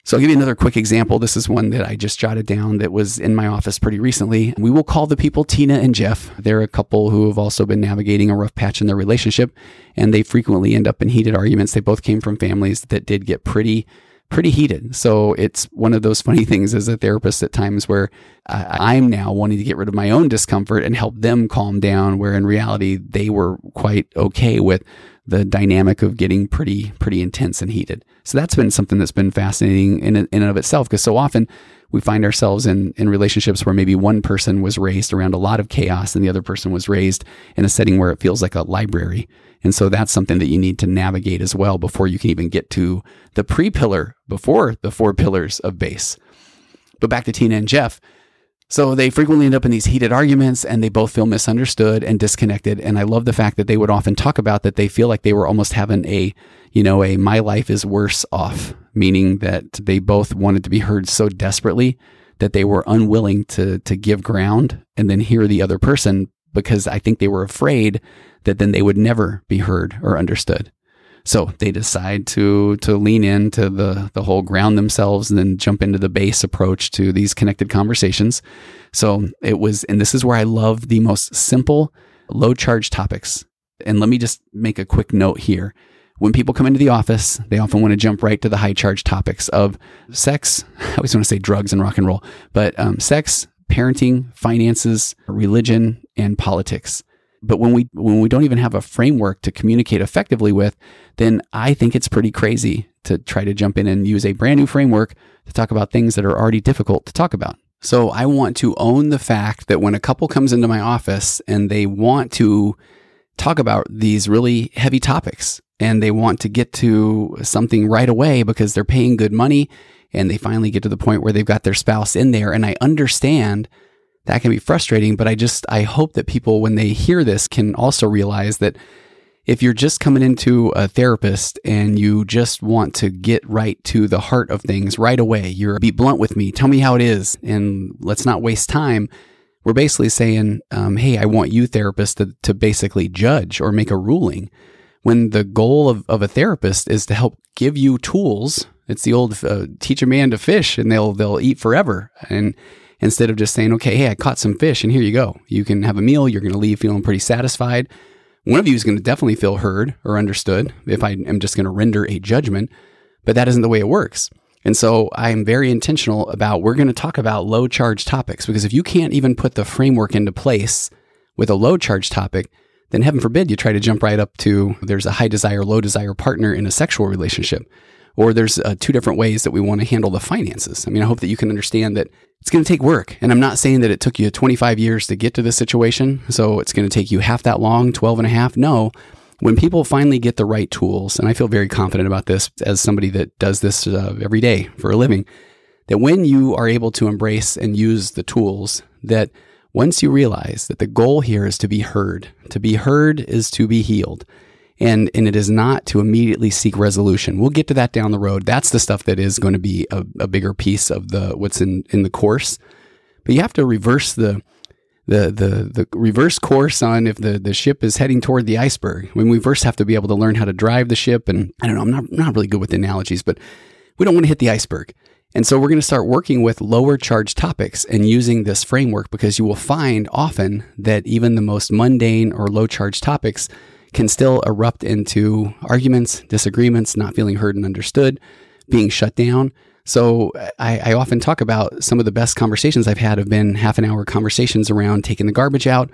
So I'll give you another quick example. This is one that I just jotted down that was in my office pretty recently. We will call the people Tina and Jeff. They're a couple who have also been navigating a rough patch in their relationship, and they frequently end up in heated arguments. They both came from families that did get pretty pretty heated. So it's one of those funny things as a therapist at times where I'm now wanting to get rid of my own discomfort and help them calm down, where in reality they were quite okay with the dynamic of getting pretty pretty intense and heated. So that's been something that's been fascinating in in and of itself because so often we find ourselves in in relationships where maybe one person was raised around a lot of chaos and the other person was raised in a setting where it feels like a library. And so that's something that you need to navigate as well before you can even get to the pre-pillar before the four pillars of base. But back to Tina and Jeff, so they frequently end up in these heated arguments and they both feel misunderstood and disconnected. And I love the fact that they would often talk about that they feel like they were almost having a, you know, a my life is worse off, meaning that they both wanted to be heard so desperately that they were unwilling to to give ground and then hear the other person because I think they were afraid that then they would never be heard or understood. So they decide to to lean into the the whole ground themselves and then jump into the base approach to these connected conversations. So it was, and this is where I love the most simple, low charge topics. And let me just make a quick note here. When people come into the office, they often want to jump right to the high charge topics of sex. I always want to say drugs and rock and roll, but um, sex, parenting, finances, religion, and politics. But when we when we don't even have a framework to communicate effectively with, then I think it's pretty crazy to try to jump in and use a brand new framework to talk about things that are already difficult to talk about. So I want to own the fact that when a couple comes into my office and they want to talk about these really heavy topics and they want to get to something right away because they're paying good money and they finally get to the point where they've got their spouse in there. And I understand that can be frustrating, but I just, I hope that people, when they hear this, can also realize that if you're just coming into a therapist and you just want to get right to the heart of things right away, you're be blunt with me, tell me how it is, and let's not waste time. We're basically saying, um, hey, I want you, therapist, to, to basically judge or make a ruling. When the goal of, of a therapist is to help give you tools, it's the old uh, teach a man to fish and they'll they'll eat forever. And instead of just saying, okay, hey, I caught some fish and here you go, you can have a meal, you're going to leave feeling pretty satisfied. One of you is going to definitely feel heard or understood if I am just going to render a judgment, but that isn't the way it works. And so I am very intentional about we're going to talk about low charge topics because if you can't even put the framework into place with a low charge topic, then heaven forbid you try to jump right up to there's a high desire, low desire partner in a sexual relationship or there's uh, two different ways that we want to handle the finances. I mean, I hope that you can understand that it's going to take work. And I'm not saying that it took you 25 years to get to this situation. So it's going to take you half that long, 12 and a half. No. When people finally get the right tools, and I feel very confident about this as somebody that does this uh, every day for a living, that when you are able to embrace and use the tools, that once you realize that the goal here is to be heard, to be heard is to be healed and and it is not to immediately seek resolution. We'll get to that down the road. That's the stuff that is going to be a, a bigger piece of the what's in in the course. But you have to reverse the the the the reverse course on if the the ship is heading toward the iceberg. When we first have to be able to learn how to drive the ship, and I don't know, I'm not not really good with analogies, but we don't want to hit the iceberg. And so we're going to start working with lower charge topics and using this framework because you will find often that even the most mundane or low charge topics can still erupt into arguments, disagreements, not feeling heard and understood, being shut down. So I, I, often talk about some of the best conversations I've had have been half an hour conversations around taking the garbage out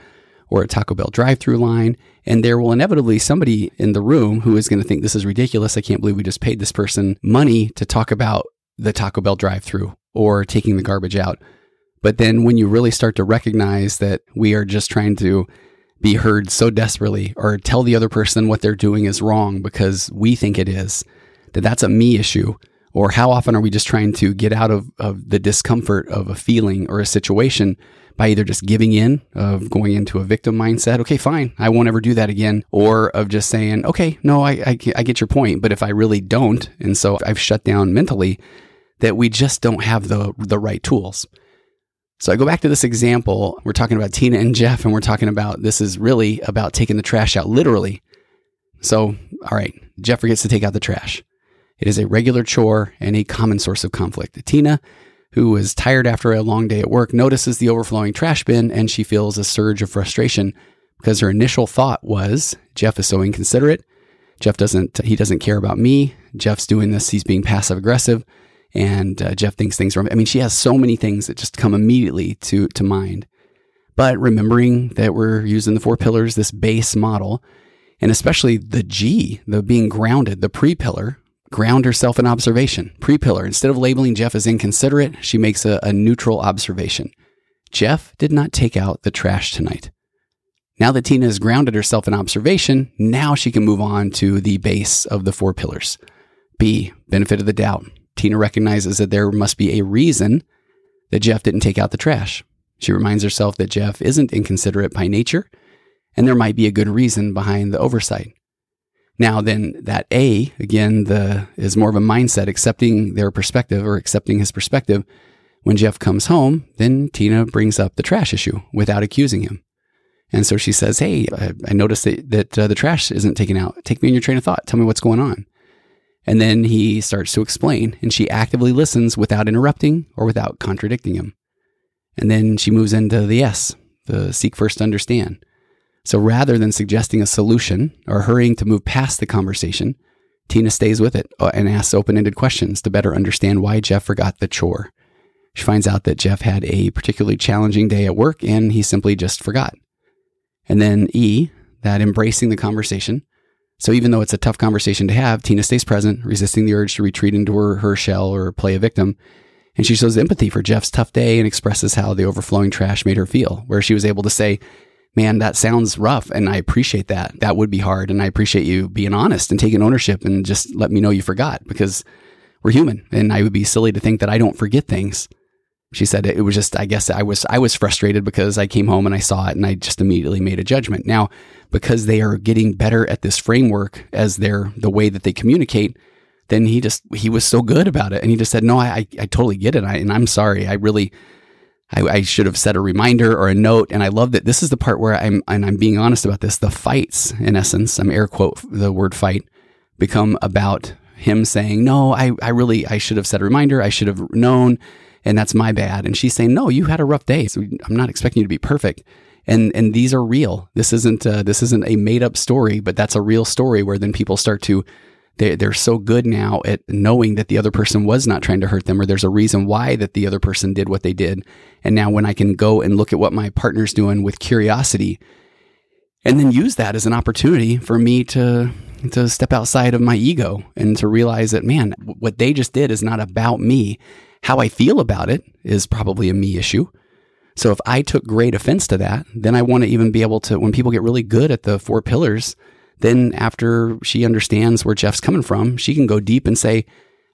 or a Taco Bell drive through line. And there will inevitably somebody in the room who is going to think this is ridiculous. I can't believe we just paid this person money to talk about the Taco Bell drive through or taking the garbage out. But then when you really start to recognize that we are just trying to be heard so desperately or tell the other person what they're doing is wrong because we think it is, that that's a me issue. Or how often are we just trying to get out of, of the discomfort of a feeling or a situation by either just giving in, of going into a victim mindset, okay, fine, I won't ever do that again, or of just saying, okay, no, I, I, I get your point, but if I really don't, and so I've shut down mentally, that we just don't have the, the right tools. So I go back to this example. We're talking about Tina and Jeff, and we're talking about this is really about taking the trash out, literally. So, all right, Jeff forgets to take out the trash. It is a regular chore and a common source of conflict. Tina, who is tired after a long day at work, notices the overflowing trash bin and she feels a surge of frustration because her initial thought was Jeff is so inconsiderate. Jeff doesn't, he doesn't care about me. Jeff's doing this, he's being passive aggressive and uh, Jeff thinks things are. I mean, she has so many things that just come immediately to to mind. But remembering that we're using the four pillars, this base model, and especially the G, the being grounded, the pre pillar, ground herself in observation. Pre pillar, instead of labeling Jeff as inconsiderate, she makes a, a neutral observation. Jeff did not take out the trash tonight. Now that Tina has grounded herself in observation, now she can move on to the base of the four pillars. B, benefit of the doubt. Tina recognizes that there must be a reason that Jeff didn't take out the trash. She reminds herself that Jeff isn't inconsiderate by nature, and there might be a good reason behind the oversight. Now, then, that A, again, the, is more of a mindset, accepting their perspective or accepting his perspective. When Jeff comes home, then Tina brings up the trash issue without accusing him. And so she says, Hey, I, I noticed that, that uh, the trash isn't taken out. Take me in your train of thought. Tell me what's going on. And then he starts to explain, and she actively listens without interrupting or without contradicting him. And then she moves into the S, the seek first to understand. So rather than suggesting a solution or hurrying to move past the conversation, Tina stays with it uh, and asks open ended questions to better understand why Jeff forgot the chore. She finds out that Jeff had a particularly challenging day at work and he simply just forgot. And then E, that embracing the conversation, so even though it's a tough conversation to have, Tina stays present, resisting the urge to retreat into her, her shell or play a victim. And she shows empathy for Jeff's tough day and expresses how the overflowing trash made her feel, where she was able to say, Man, that sounds rough. And I appreciate that. That would be hard. And I appreciate you being honest and taking ownership and just let me know you forgot because we're human and I would be silly to think that I don't forget things. She said it was just, I guess I was, I was frustrated because I came home and I saw it and I just immediately made a judgment. Now, because they are getting better at this framework as their, the way that they communicate, then he just, he was so good about it. And he just said, no, I, I, totally get it. I, and I'm sorry. I really, I, I, should have set a reminder or a note. And I love that this is the part where I'm, and I'm being honest about this. The fights, in essence, I'm air quote the word fight, become about him saying, no, I, I really, I should have set a reminder. I should have known. And that's my bad. And she's saying, no, you had a rough day. So I'm not expecting you to be perfect. And, and these are real. This isn't, uh, this isn't a made up story, but that's a real story where then people start to they, they're so good now at knowing that the other person was not trying to hurt them or there's a reason why that the other person did what they did. And now when I can go and look at what my partner's doing with curiosity and then use that as an opportunity for me to to step outside of my ego and to realize that man what they just did is not about me how i feel about it is probably a me issue so if i took great offense to that then i want to even be able to when people get really good at the four pillars then after she understands where Jeff's coming from, she can go deep and say,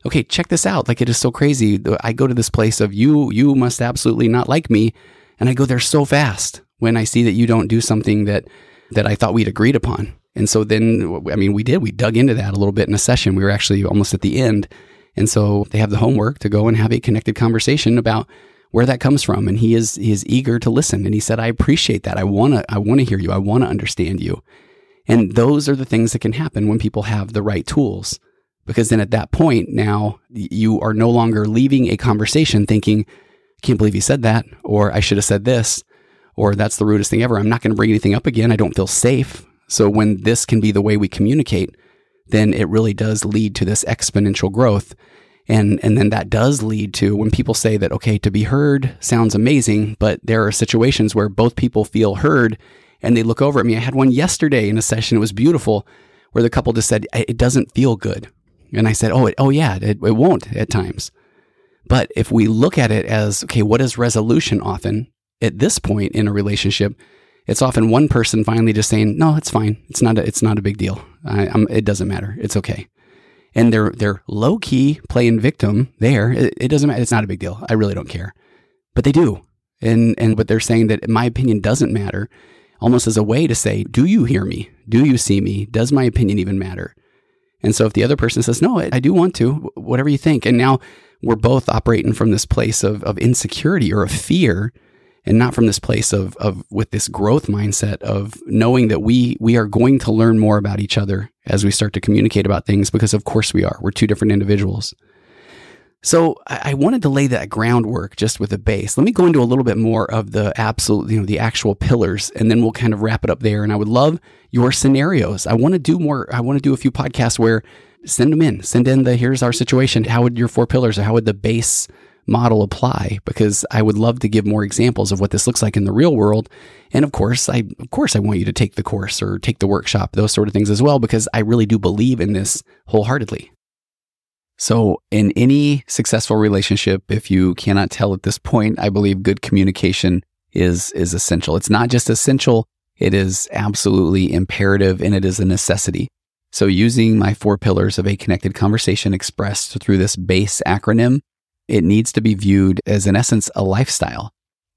okay, check this out. Like it is so crazy. I go to this place of you, you must absolutely not like me. And I go there so fast when I see that you don't do something that, that I thought we'd agreed upon. And so then, I mean, we did, we dug into that a little bit in a session. We were actually almost at the end. And so they have the homework to go and have a connected conversation about where that comes from. And he is, he is eager to listen. And he said, I appreciate that. I want to, I want to hear you. I want to understand you. And those are the things that can happen when people have the right tools. Because then at that point, now you are no longer leaving a conversation thinking, I can't believe he said that, or I should have said this, or that's the rudest thing ever. I'm not going to bring anything up again. I don't feel safe. So when this can be the way we communicate, then it really does lead to this exponential growth. And, and then that does lead to when people say that, okay, to be heard sounds amazing, but there are situations where both people feel heard and they look over at me. I had one yesterday in a session. It was beautiful where the couple just said, it doesn't feel good. And I said, oh, it, oh yeah, it, it won't at times. But if we look at it as, okay, what is resolution often at this point in a relationship? It's often one person finally just saying, no, it's fine. It's not a, it's not a big deal. I, it doesn't matter. It's okay. And they're, they're low key playing victim there. It, it doesn't matter. It's not a big deal. I really don't care. But they do. And, and but they're saying that my opinion doesn't matter almost as a way to say, Do you hear me? Do you see me? Does my opinion even matter? And so if the other person says, No, I do want to, whatever you think. And now we're both operating from this place of, of insecurity or of fear and not from this place of, of with this growth mindset of knowing that we we are going to learn more about each other as we start to communicate about things because of course we are. We're two different individuals. So I wanted to lay that groundwork just with a base. Let me go into a little bit more of the absolute, you know, the actual pillars, and then we'll kind of wrap it up there. And I would love your scenarios. I want to do more. I want to do a few podcasts where send them in. Send in the here's our situation. How would your four pillars or how would the base model apply? Because I would love to give more examples of what this looks like in the real world. And of course, I of course I want you to take the course or take the workshop, those sort of things as well, because I really do believe in this wholeheartedly. So, in any successful relationship, if you cannot tell at this point, I believe good communication is is essential. It's not just essential, it is absolutely imperative and it is a necessity. So, using my four pillars of a connected conversation expressed through this BASE acronym, it needs to be viewed as, in essence, a lifestyle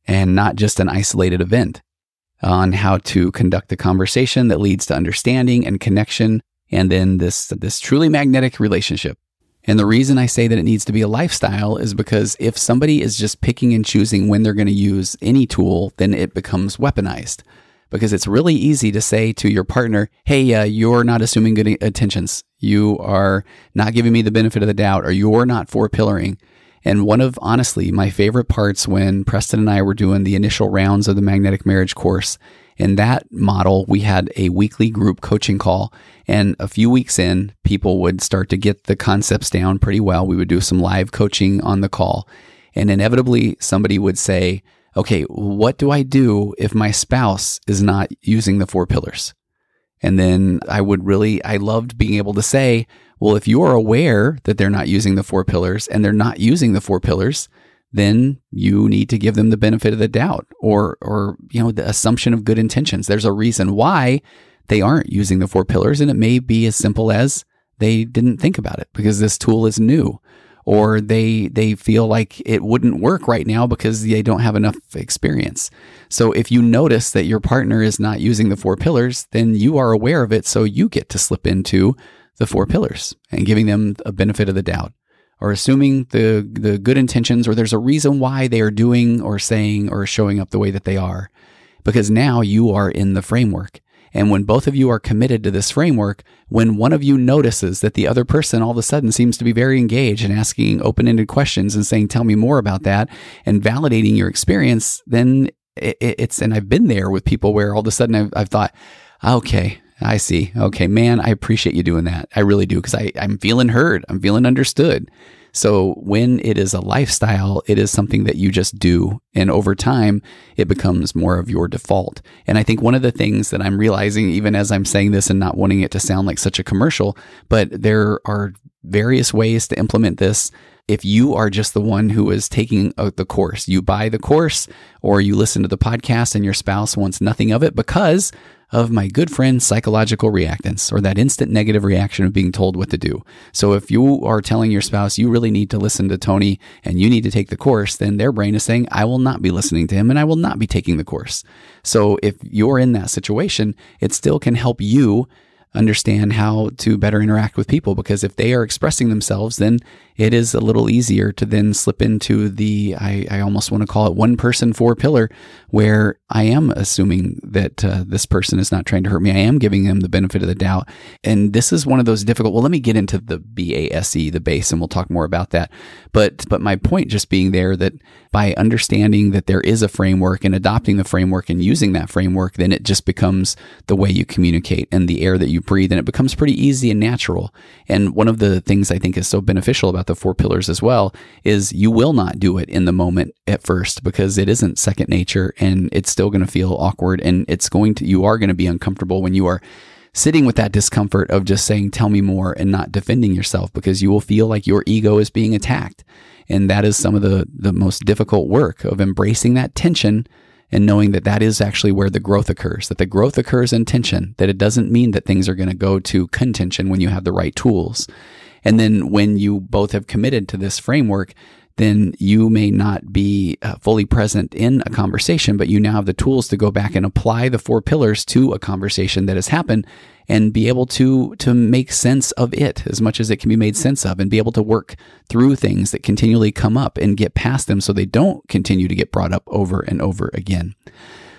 and not just an isolated event on how to conduct a conversation that leads to understanding and connection and then this this truly magnetic relationship and the reason I say that it needs to be a lifestyle is because if somebody is just picking and choosing when they're going to use any tool, then it becomes weaponized. Because it's really easy to say to your partner, hey, uh, you're not assuming good intentions. You are not giving me the benefit of the doubt, or you're not four pillaring. And one of, honestly, my favorite parts when Preston and I were doing the initial rounds of the magnetic marriage course in that model, we had a weekly group coaching call. And a few weeks in, people would start to get the concepts down pretty well. We would do some live coaching on the call. And inevitably, somebody would say, okay, what do I do if my spouse is not using the four pillars? And then I would really, I loved being able to say, well, if you're aware that they're not using the four pillars and they're not using the four pillars, then you need to give them the benefit of the doubt or or you know the assumption of good intentions. There's a reason why they aren't using the four pillars and it may be as simple as they didn't think about it because this tool is new or they they feel like it wouldn't work right now because they don't have enough experience. So if you notice that your partner is not using the four pillars, then you are aware of it so you get to slip into the four pillars and giving them a benefit of the doubt or assuming the the good intentions or there's a reason why they are doing or saying or showing up the way that they are. Because now you are in the framework. And when both of you are committed to this framework, when one of you notices that the other person all of a sudden seems to be very engaged and asking open ended questions and saying, Tell me more about that, and validating your experience, then it's, and I've been there with people where all of a sudden I've, I've thought, ah, Okay, I see. Okay, man, I appreciate you doing that. I really do because I'm feeling heard. I'm feeling understood. So when it is a lifestyle, it is something that you just do. And over time, it becomes more of your default. And I think one of the things that I'm realizing, even as I'm saying this and not wanting it to sound like such a commercial, but there are various ways to implement this if you are just the one who is taking uh, the course, you buy the course or you listen to the podcast and your spouse wants nothing of it because of my good friend psychological reactance or that instant negative reaction of being told what to do. So if you are telling your spouse you really need to listen to Tony and you need to take the course, then their brain is saying, I will not be listening to him and I will not be taking the course. So if you're in that situation, it still can help you understand how to better interact with people because if they are expressing themselves, then it is a little easier to then slip into the, I, I almost want to call it one person, four pillar, where I am assuming that uh, this person is not trying to hurt me. I am giving them the benefit of the doubt. And this is one of those difficult, well, let me get into the BASE, the base, and we'll talk more about that. But, but my point just being there that by understanding that there is a framework and adopting the framework and using that framework, then it just becomes the way you communicate and the air that you breathe. And it becomes pretty easy and natural. And one of the things I think is so beneficial about about the four pillars as well is you will not do it in the moment at first because it isn't second nature and it's still going to feel awkward and it's going to, you are going to be uncomfortable when you are sitting with that discomfort of just saying, tell me more and not defending yourself because you will feel like your ego is being attacked. And that is some of the, the most difficult work of embracing that tension and knowing that that is actually where the growth occurs, that the growth occurs in tension, that it doesn't mean that things are going to go to contention when you have the right tools. And then when you both have committed to this framework, then you may not be uh, fully present in a conversation, but you now have the tools to go back and apply the four pillars to a conversation that has happened and be able to to make sense of it as much as it can be made sense of and be able to work through things that continually come up and get past them so they don't continue to get brought up over and over again.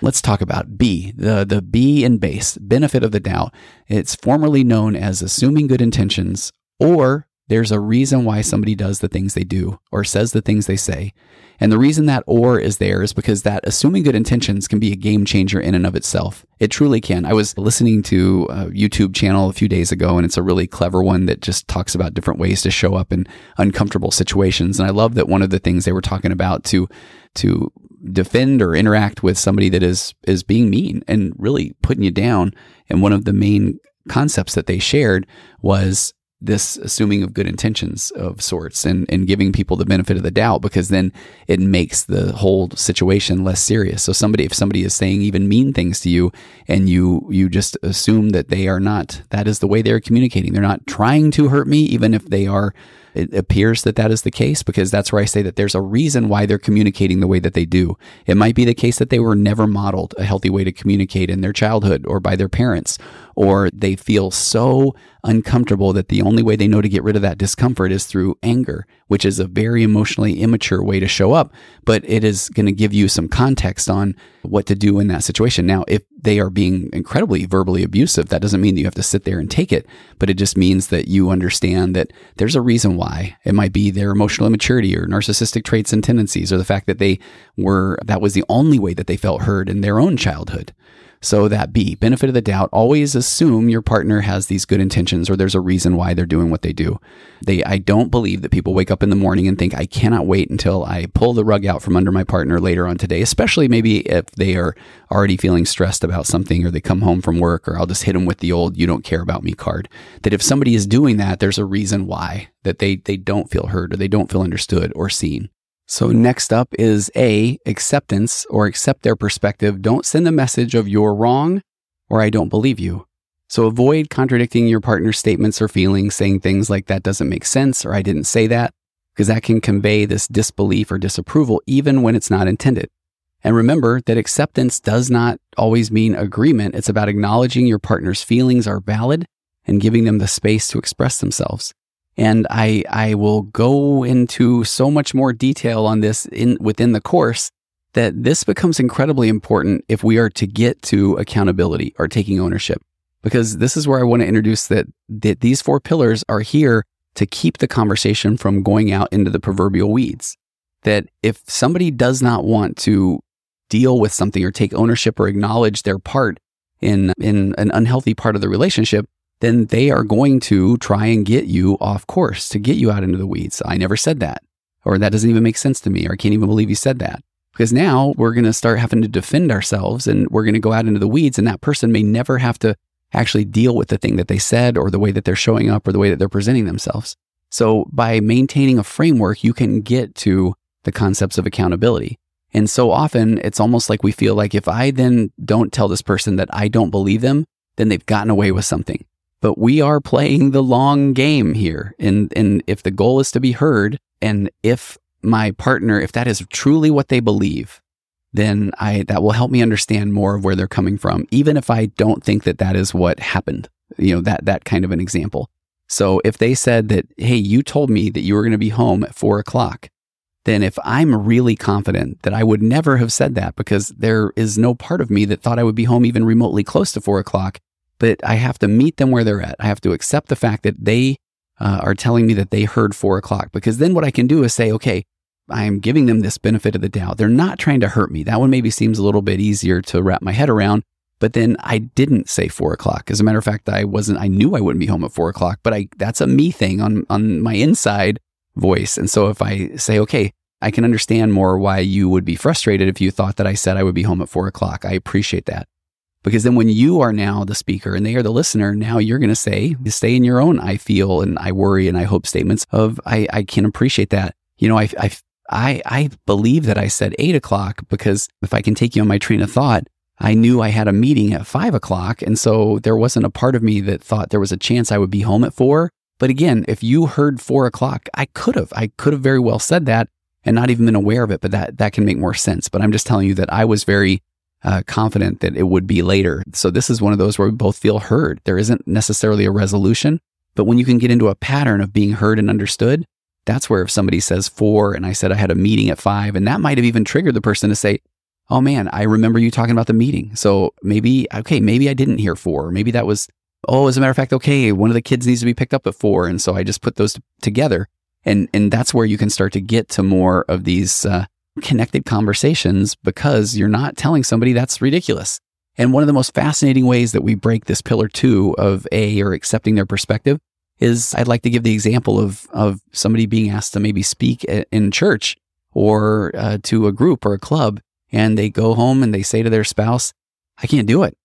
Let's talk about B, the, the B in base, benefit of the doubt. It's formerly known as assuming good intentions or there's a reason why somebody does the things they do or says the things they say. And the reason that or is there is because that assuming good intentions can be a game changer in and of itself. It truly can. I was listening to a YouTube channel a few days ago, and it's a really clever one that just talks about different ways to show up in uncomfortable situations. And I love that one of the things they were talking about to to defend or interact with somebody that is is being mean and really putting you down. And one of the main concepts that they shared was this assuming of good intentions of sorts and, and giving people the benefit of the doubt because then it makes the whole situation less serious. So somebody if somebody is saying even mean things to you and you you just assume that they are not that is the way they're communicating. They're not trying to hurt me even if they are it appears that that is the case because that's where I say that there's a reason why they're communicating the way that they do. It might be the case that they were never modeled a healthy way to communicate in their childhood or by their parents, or they feel so uncomfortable that the only way they know to get rid of that discomfort is through anger, which is a very emotionally immature way to show up, but it is going to give you some context on what to do in that situation. Now, if they are being incredibly verbally abusive, that doesn't mean that you have to sit there and take it, but it just means that you understand that there's a reason why. It might be their emotional immaturity or narcissistic traits and tendencies, or the fact that they were, that was the only way that they felt heard in their own childhood. So that B, benefit of the doubt, always assume your partner has these good intentions or there's a reason why they're doing what they do. They I don't believe that people wake up in the morning and think I cannot wait until I pull the rug out from under my partner later on today, especially maybe if they are already feeling stressed about something or they come home from work or I'll just hit them with the old you don't care about me card. That if somebody is doing that, there's a reason why that they they don't feel heard or they don't feel understood or seen. So next up is A, acceptance or accept their perspective. Don't send a message of you're wrong or I don't believe you. So avoid contradicting your partner's statements or feelings, saying things like that doesn't make sense or I didn't say that, because that can convey this disbelief or disapproval even when it's not intended. And remember that acceptance does not always mean agreement. It's about acknowledging your partner's feelings are valid and giving them the space to express themselves. And I, I will go into so much more detail on this in, within the course that this becomes incredibly important if we are to get to accountability or taking ownership. Because this is where I want to introduce that, that these four pillars are here to keep the conversation from going out into the proverbial weeds. That if somebody does not want to deal with something or take ownership or acknowledge their part in, in an unhealthy part of the relationship, then they are going to try and get you off course to get you out into the weeds. I never said that, or that doesn't even make sense to me, or I can't even believe you said that. Because now we're going to start having to defend ourselves and we're going to go out into the weeds, and that person may never have to actually deal with the thing that they said or the way that they're showing up or the way that they're presenting themselves. So by maintaining a framework, you can get to the concepts of accountability. And so often it's almost like we feel like if I then don't tell this person that I don't believe them, then they've gotten away with something. But we are playing the long game here. And, and if the goal is to be heard, and if my partner, if that is truly what they believe, then I, that will help me understand more of where they're coming from, even if I don't think that that is what happened. You know, that, that kind of an example. So if they said that, Hey, you told me that you were going to be home at four o'clock, then if I'm really confident that I would never have said that because there is no part of me that thought I would be home even remotely close to four o'clock, but I have to meet them where they're at. I have to accept the fact that they uh, are telling me that they heard four o'clock because then what I can do is say, okay, I'm giving them this benefit of the doubt. They're not trying to hurt me. That one maybe seems a little bit easier to wrap my head around. But then I didn't say four o'clock. As a matter of fact, I wasn't, I knew I wouldn't be home at four o'clock, but I, that's a me thing on, on my inside voice. And so if I say, okay, I can understand more why you would be frustrated if you thought that I said I would be home at four o'clock. I appreciate that. Because then when you are now the speaker and they are the listener, now you're going to say, stay in your own I feel and I worry and I hope statements of, I, I can appreciate that. You know, I, I, I, I believe that I said eight o'clock because if I can take you on my train of thought, I knew I had a meeting at five o'clock. And so there wasn't a part of me that thought there was a chance I would be home at four. But again, if you heard four o'clock, I could have, I could have very well said that and not even been aware of it, but that, that can make more sense. But I'm just telling you that I was very uh, confident that it would be later. So this is one of those where we both feel heard. There isn't necessarily a resolution, but when you can get into a pattern of being heard and understood, that's where if somebody says four and I said I had a meeting at five, and that might have even triggered the person to say, Oh man, I remember you talking about the meeting. So maybe, okay, maybe I didn't hear four. Maybe that was, oh, as a matter of fact, okay, one of the kids needs to be picked up at four. And so I just put those t- together. And, and that's where you can start to get to more of these uh, connected conversations because you're not telling somebody that's ridiculous. And one of the most fascinating ways that we break this pillar two of A or accepting their perspective is I'd like to give the example of, of somebody being asked to maybe speak in church or uh, to a group or a club. And they go home and they say to their spouse, I can't do it.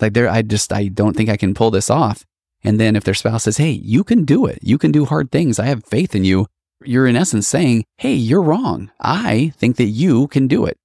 Like there, I just, I don't think I can pull this off. And then if their spouse says, Hey, you can do it. You can do hard things. I have faith in you. You're in essence saying, Hey, you're wrong. I think that you can do it.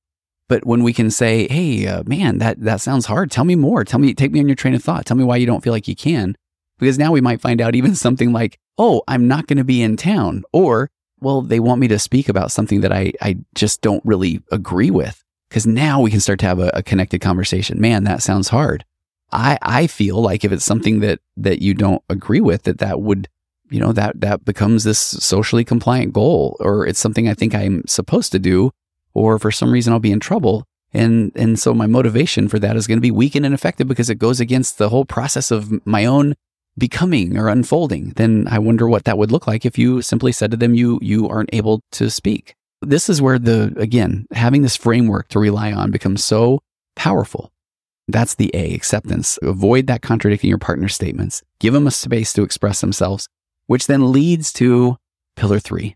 But when we can say, Hey, uh, man, that, that sounds hard. Tell me more. Tell me, take me on your train of thought. Tell me why you don't feel like you can. Because now we might find out even something like, oh, I'm not going to be in town. Or, well, they want me to speak about something that I, I just don't really agree with. Because now we can start to have a, a connected conversation. Man, that sounds hard. I, I feel like if it's something that, that you don't agree with, that that would, you know, that, that becomes this socially compliant goal, or it's something I think I'm supposed to do, or for some reason I'll be in trouble. And, and so my motivation for that is going to be weakened and ineffective because it goes against the whole process of my own becoming or unfolding, then I wonder what that would look like if you simply said to them, you, you aren't able to speak. This is where the, again, having this framework to rely on becomes so powerful. That's the A, acceptance. Avoid that contradicting your partner's statements. Give them a space to express themselves, which then leads to pillar three.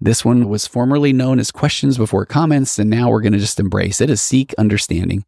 This one was formerly known as questions before comments, and now we're going to just embrace it as seek understanding.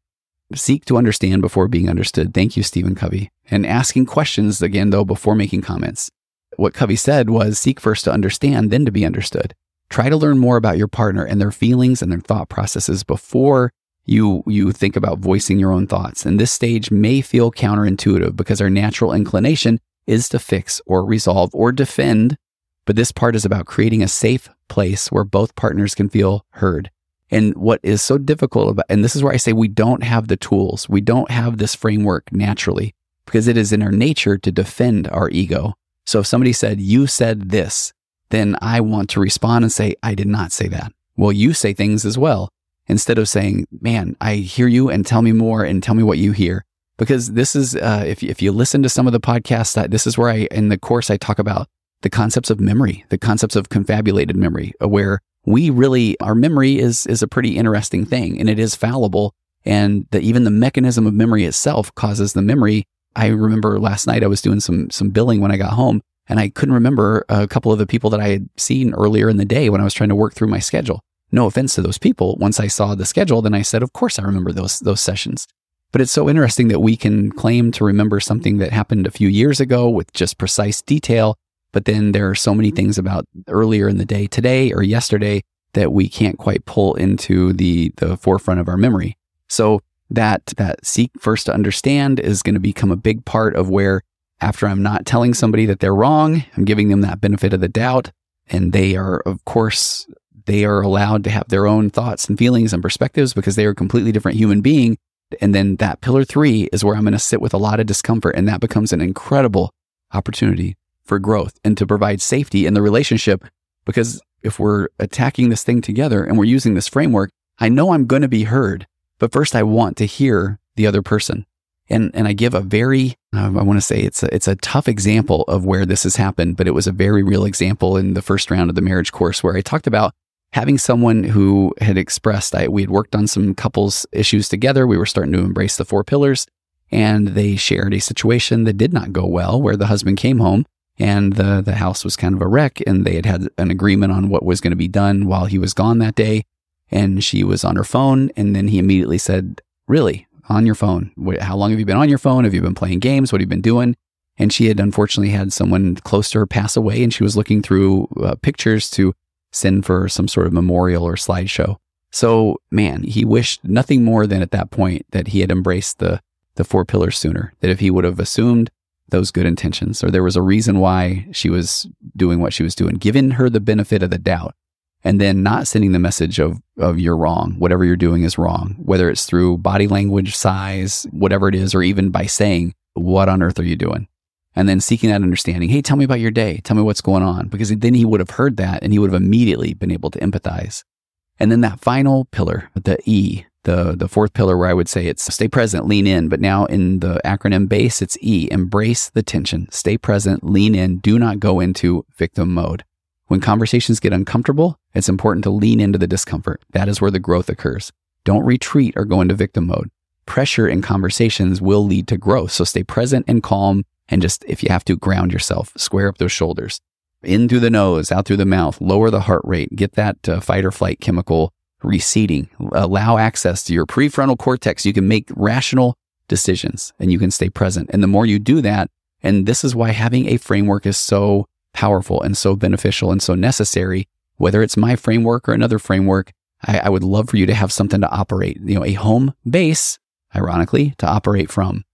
Seek to understand before being understood. Thank you, Stephen Covey. And asking questions again, though, before making comments. What Covey said was seek first to understand, then to be understood. Try to learn more about your partner and their feelings and their thought processes before you you think about voicing your own thoughts. And this stage may feel counterintuitive because our natural inclination is to fix or resolve or defend. But this part is about creating a safe place where both partners can feel heard. And what is so difficult about, and this is where I say we don't have the tools, we don't have this framework naturally because it is in our nature to defend our ego. So if somebody said, You said this, then I want to respond and say, I did not say that. Well, you say things as well instead of saying, man, I hear you and tell me more and tell me what you hear. Because this is, uh, if, if you listen to some of the podcasts, this is where I, in the course, I talk about the concepts of memory, the concepts of confabulated memory, uh, where we really, our memory is, is a pretty interesting thing and it is fallible. And that even the mechanism of memory itself causes the memory. I remember last night I was doing some, some billing when I got home and I couldn't remember a couple of the people that I had seen earlier in the day when I was trying to work through my schedule no offense to those people, once I saw the schedule, then I said, of course I remember those, those sessions. But it's so interesting that we can claim to remember something that happened a few years ago with just precise detail. But then there are so many mm-hmm. things about earlier in the day today or yesterday that we can't quite pull into the, the forefront of our memory. So that, that seek first to understand is going to become a big part of where after I'm not telling somebody that they're wrong, I'm giving them that benefit of the doubt. And they are, of course, they are allowed to have their own thoughts and feelings and perspectives because they are a completely different human being. And then that pillar three is where I'm going to sit with a lot of discomfort. And that becomes an incredible opportunity for growth and to provide safety in the relationship. Because if we're attacking this thing together and we're using this framework, I know I'm going to be heard. But first, I want to hear the other person. And, and I give a very, uh, I want to say it's a, it's a tough example of where this has happened, but it was a very real example in the first round of the marriage course where I talked about having someone who had expressed I, we had worked on some couples issues together. We were starting to embrace the four pillars, and they shared a situation that did not go well, where the husband came home and the the house was kind of a wreck, and they had had an agreement on what was going to be done while he was gone that day. And she was on her phone, and then he immediately said, "Really, on your phone? How long have you been on your phone? Have you been playing games? What have you been doing?" And she had unfortunately had someone close to her pass away, and she was looking through uh, pictures to send for some sort of memorial or slideshow. So, man, he wished nothing more than at that point that he had embraced the, the four pillars sooner, that if he would have assumed those good intentions or there was a reason why she was doing what she was doing, giving her the benefit of the doubt, and then not sending the message of, of you're wrong, whatever you're doing is wrong, whether it's through body language, sighs, whatever it is, or even by saying, what on earth are you doing? And then seeking that understanding. Hey, tell me about your day. Tell me what's going on. Because then he would have heard that and he would have immediately been able to empathize. And then that final pillar, the E, the, the fourth pillar where I would say it's stay present, lean in. But now in the acronym base, it's E, embrace the tension, stay present, lean in, do not go into victim mode. When conversations get uncomfortable, it's important to lean into the discomfort. That is where the growth occurs. Don't retreat or go into victim mode. Pressure in conversations will lead to growth. So stay present and calm and just, if you have to, ground yourself, square up those shoulders, in through the nose, out through the mouth, lower the heart rate, get that uh, fight or flight chemical receding, allow access to your prefrontal cortex. You can make rational decisions and you can stay present. And the more you do that, and this is why having a framework is so powerful and so beneficial and so necessary, whether it's my framework or another framework, I, I would love for you to have something to operate, you know, a home base, ironically, to operate from.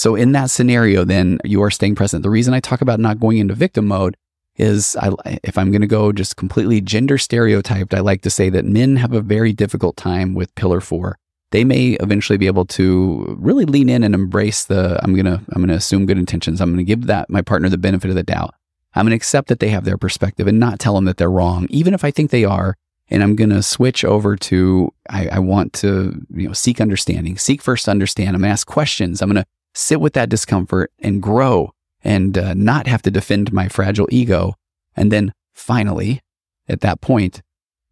So in that scenario, then you are staying present. The reason I talk about not going into victim mode is I, if I'm going to go just completely gender stereotyped, I like to say that men have a very difficult time with pillar four. They may eventually be able to really lean in and embrace the, I'm going to, I'm to assume good intentions. I'm going to give that my partner the benefit of the doubt. I'm going to accept that they have their perspective and not tell them that they're wrong, even if I think they are. And I'm going to switch over to, I, I want to, you know, seek understanding, seek first to understand. I'm going to ask questions. I'm going to sit with that discomfort and grow and uh, not have to defend my fragile ego. And then finally, at that point,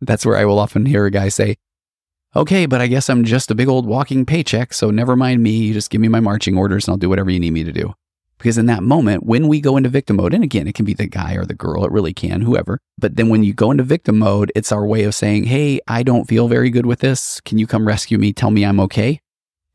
that's where I will often hear a guy say, Okay, but I guess I'm just a big old walking paycheck, so never mind me. You just give me my marching orders and I'll do whatever you need me to do. Because in that moment, when we go into victim mode, and again, it can be the guy or the girl, it really can, whoever. But then when you go into victim mode, it's our way of saying, Hey, I don't feel very good with this. Can you come rescue me? Tell me I'm okay.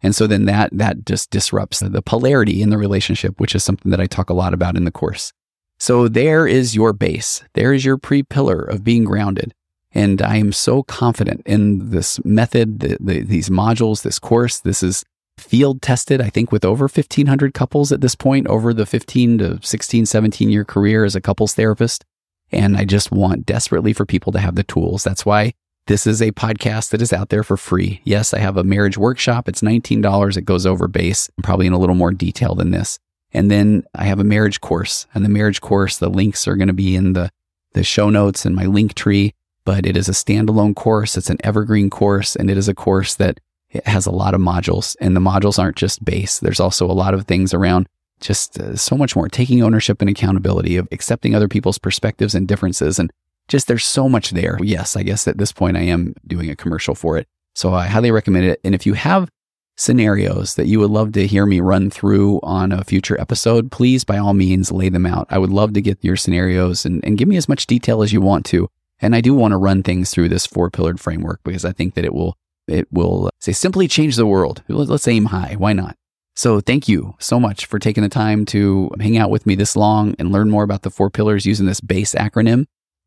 And so then that that just disrupts the polarity in the relationship, which is something that I talk a lot about in the course. So there is your base. There is your pre pillar of being grounded. And I am so confident in this method, the, the, these modules, this course. This is field tested, I think, with over 1,500 couples at this point over the 15 to 16, 17 year career as a couples therapist. And I just want desperately for people to have the tools. That's why this is a podcast that is out there for free. Yes, I have a marriage workshop. It's $19. It goes over base, probably in a little more detail than this. And then I have a marriage course and the marriage course, the links are going to be in the, the show notes and my link tree, but it is a standalone course. It's an evergreen course and it is a course that has a lot of modules and the modules aren't just base. There's also a lot of things around just uh, so much more taking ownership and accountability of accepting other people's perspectives and differences. And just there's so much there. Yes, I guess at this point I am doing a commercial for it. So I highly recommend it. And if you have scenarios that you would love to hear me run through on a future episode, please by all means lay them out. I would love to get your scenarios and, and give me as much detail as you want to. And I do want to run things through this four pillared framework because I think that it will it will uh, say simply change the world. Let's aim high. Why not? So thank you so much for taking the time to hang out with me this long and learn more about the four pillars using this BASE acronym.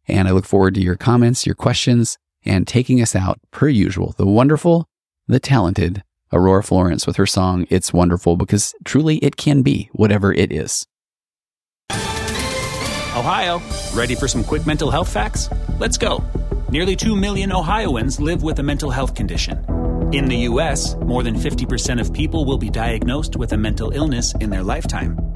And I look forward to your comments, your questions, and taking us out per usual. The wonderful, the talented Aurora Florence with her song It's Wonderful because truly it can be whatever it is. Ohio, ready for some quick mental health facts? Let's go. Nearly 2 million Ohioans live with a mental health condition. In the U.S., more than 50% of people will be diagnosed with a mental illness in their lifetime.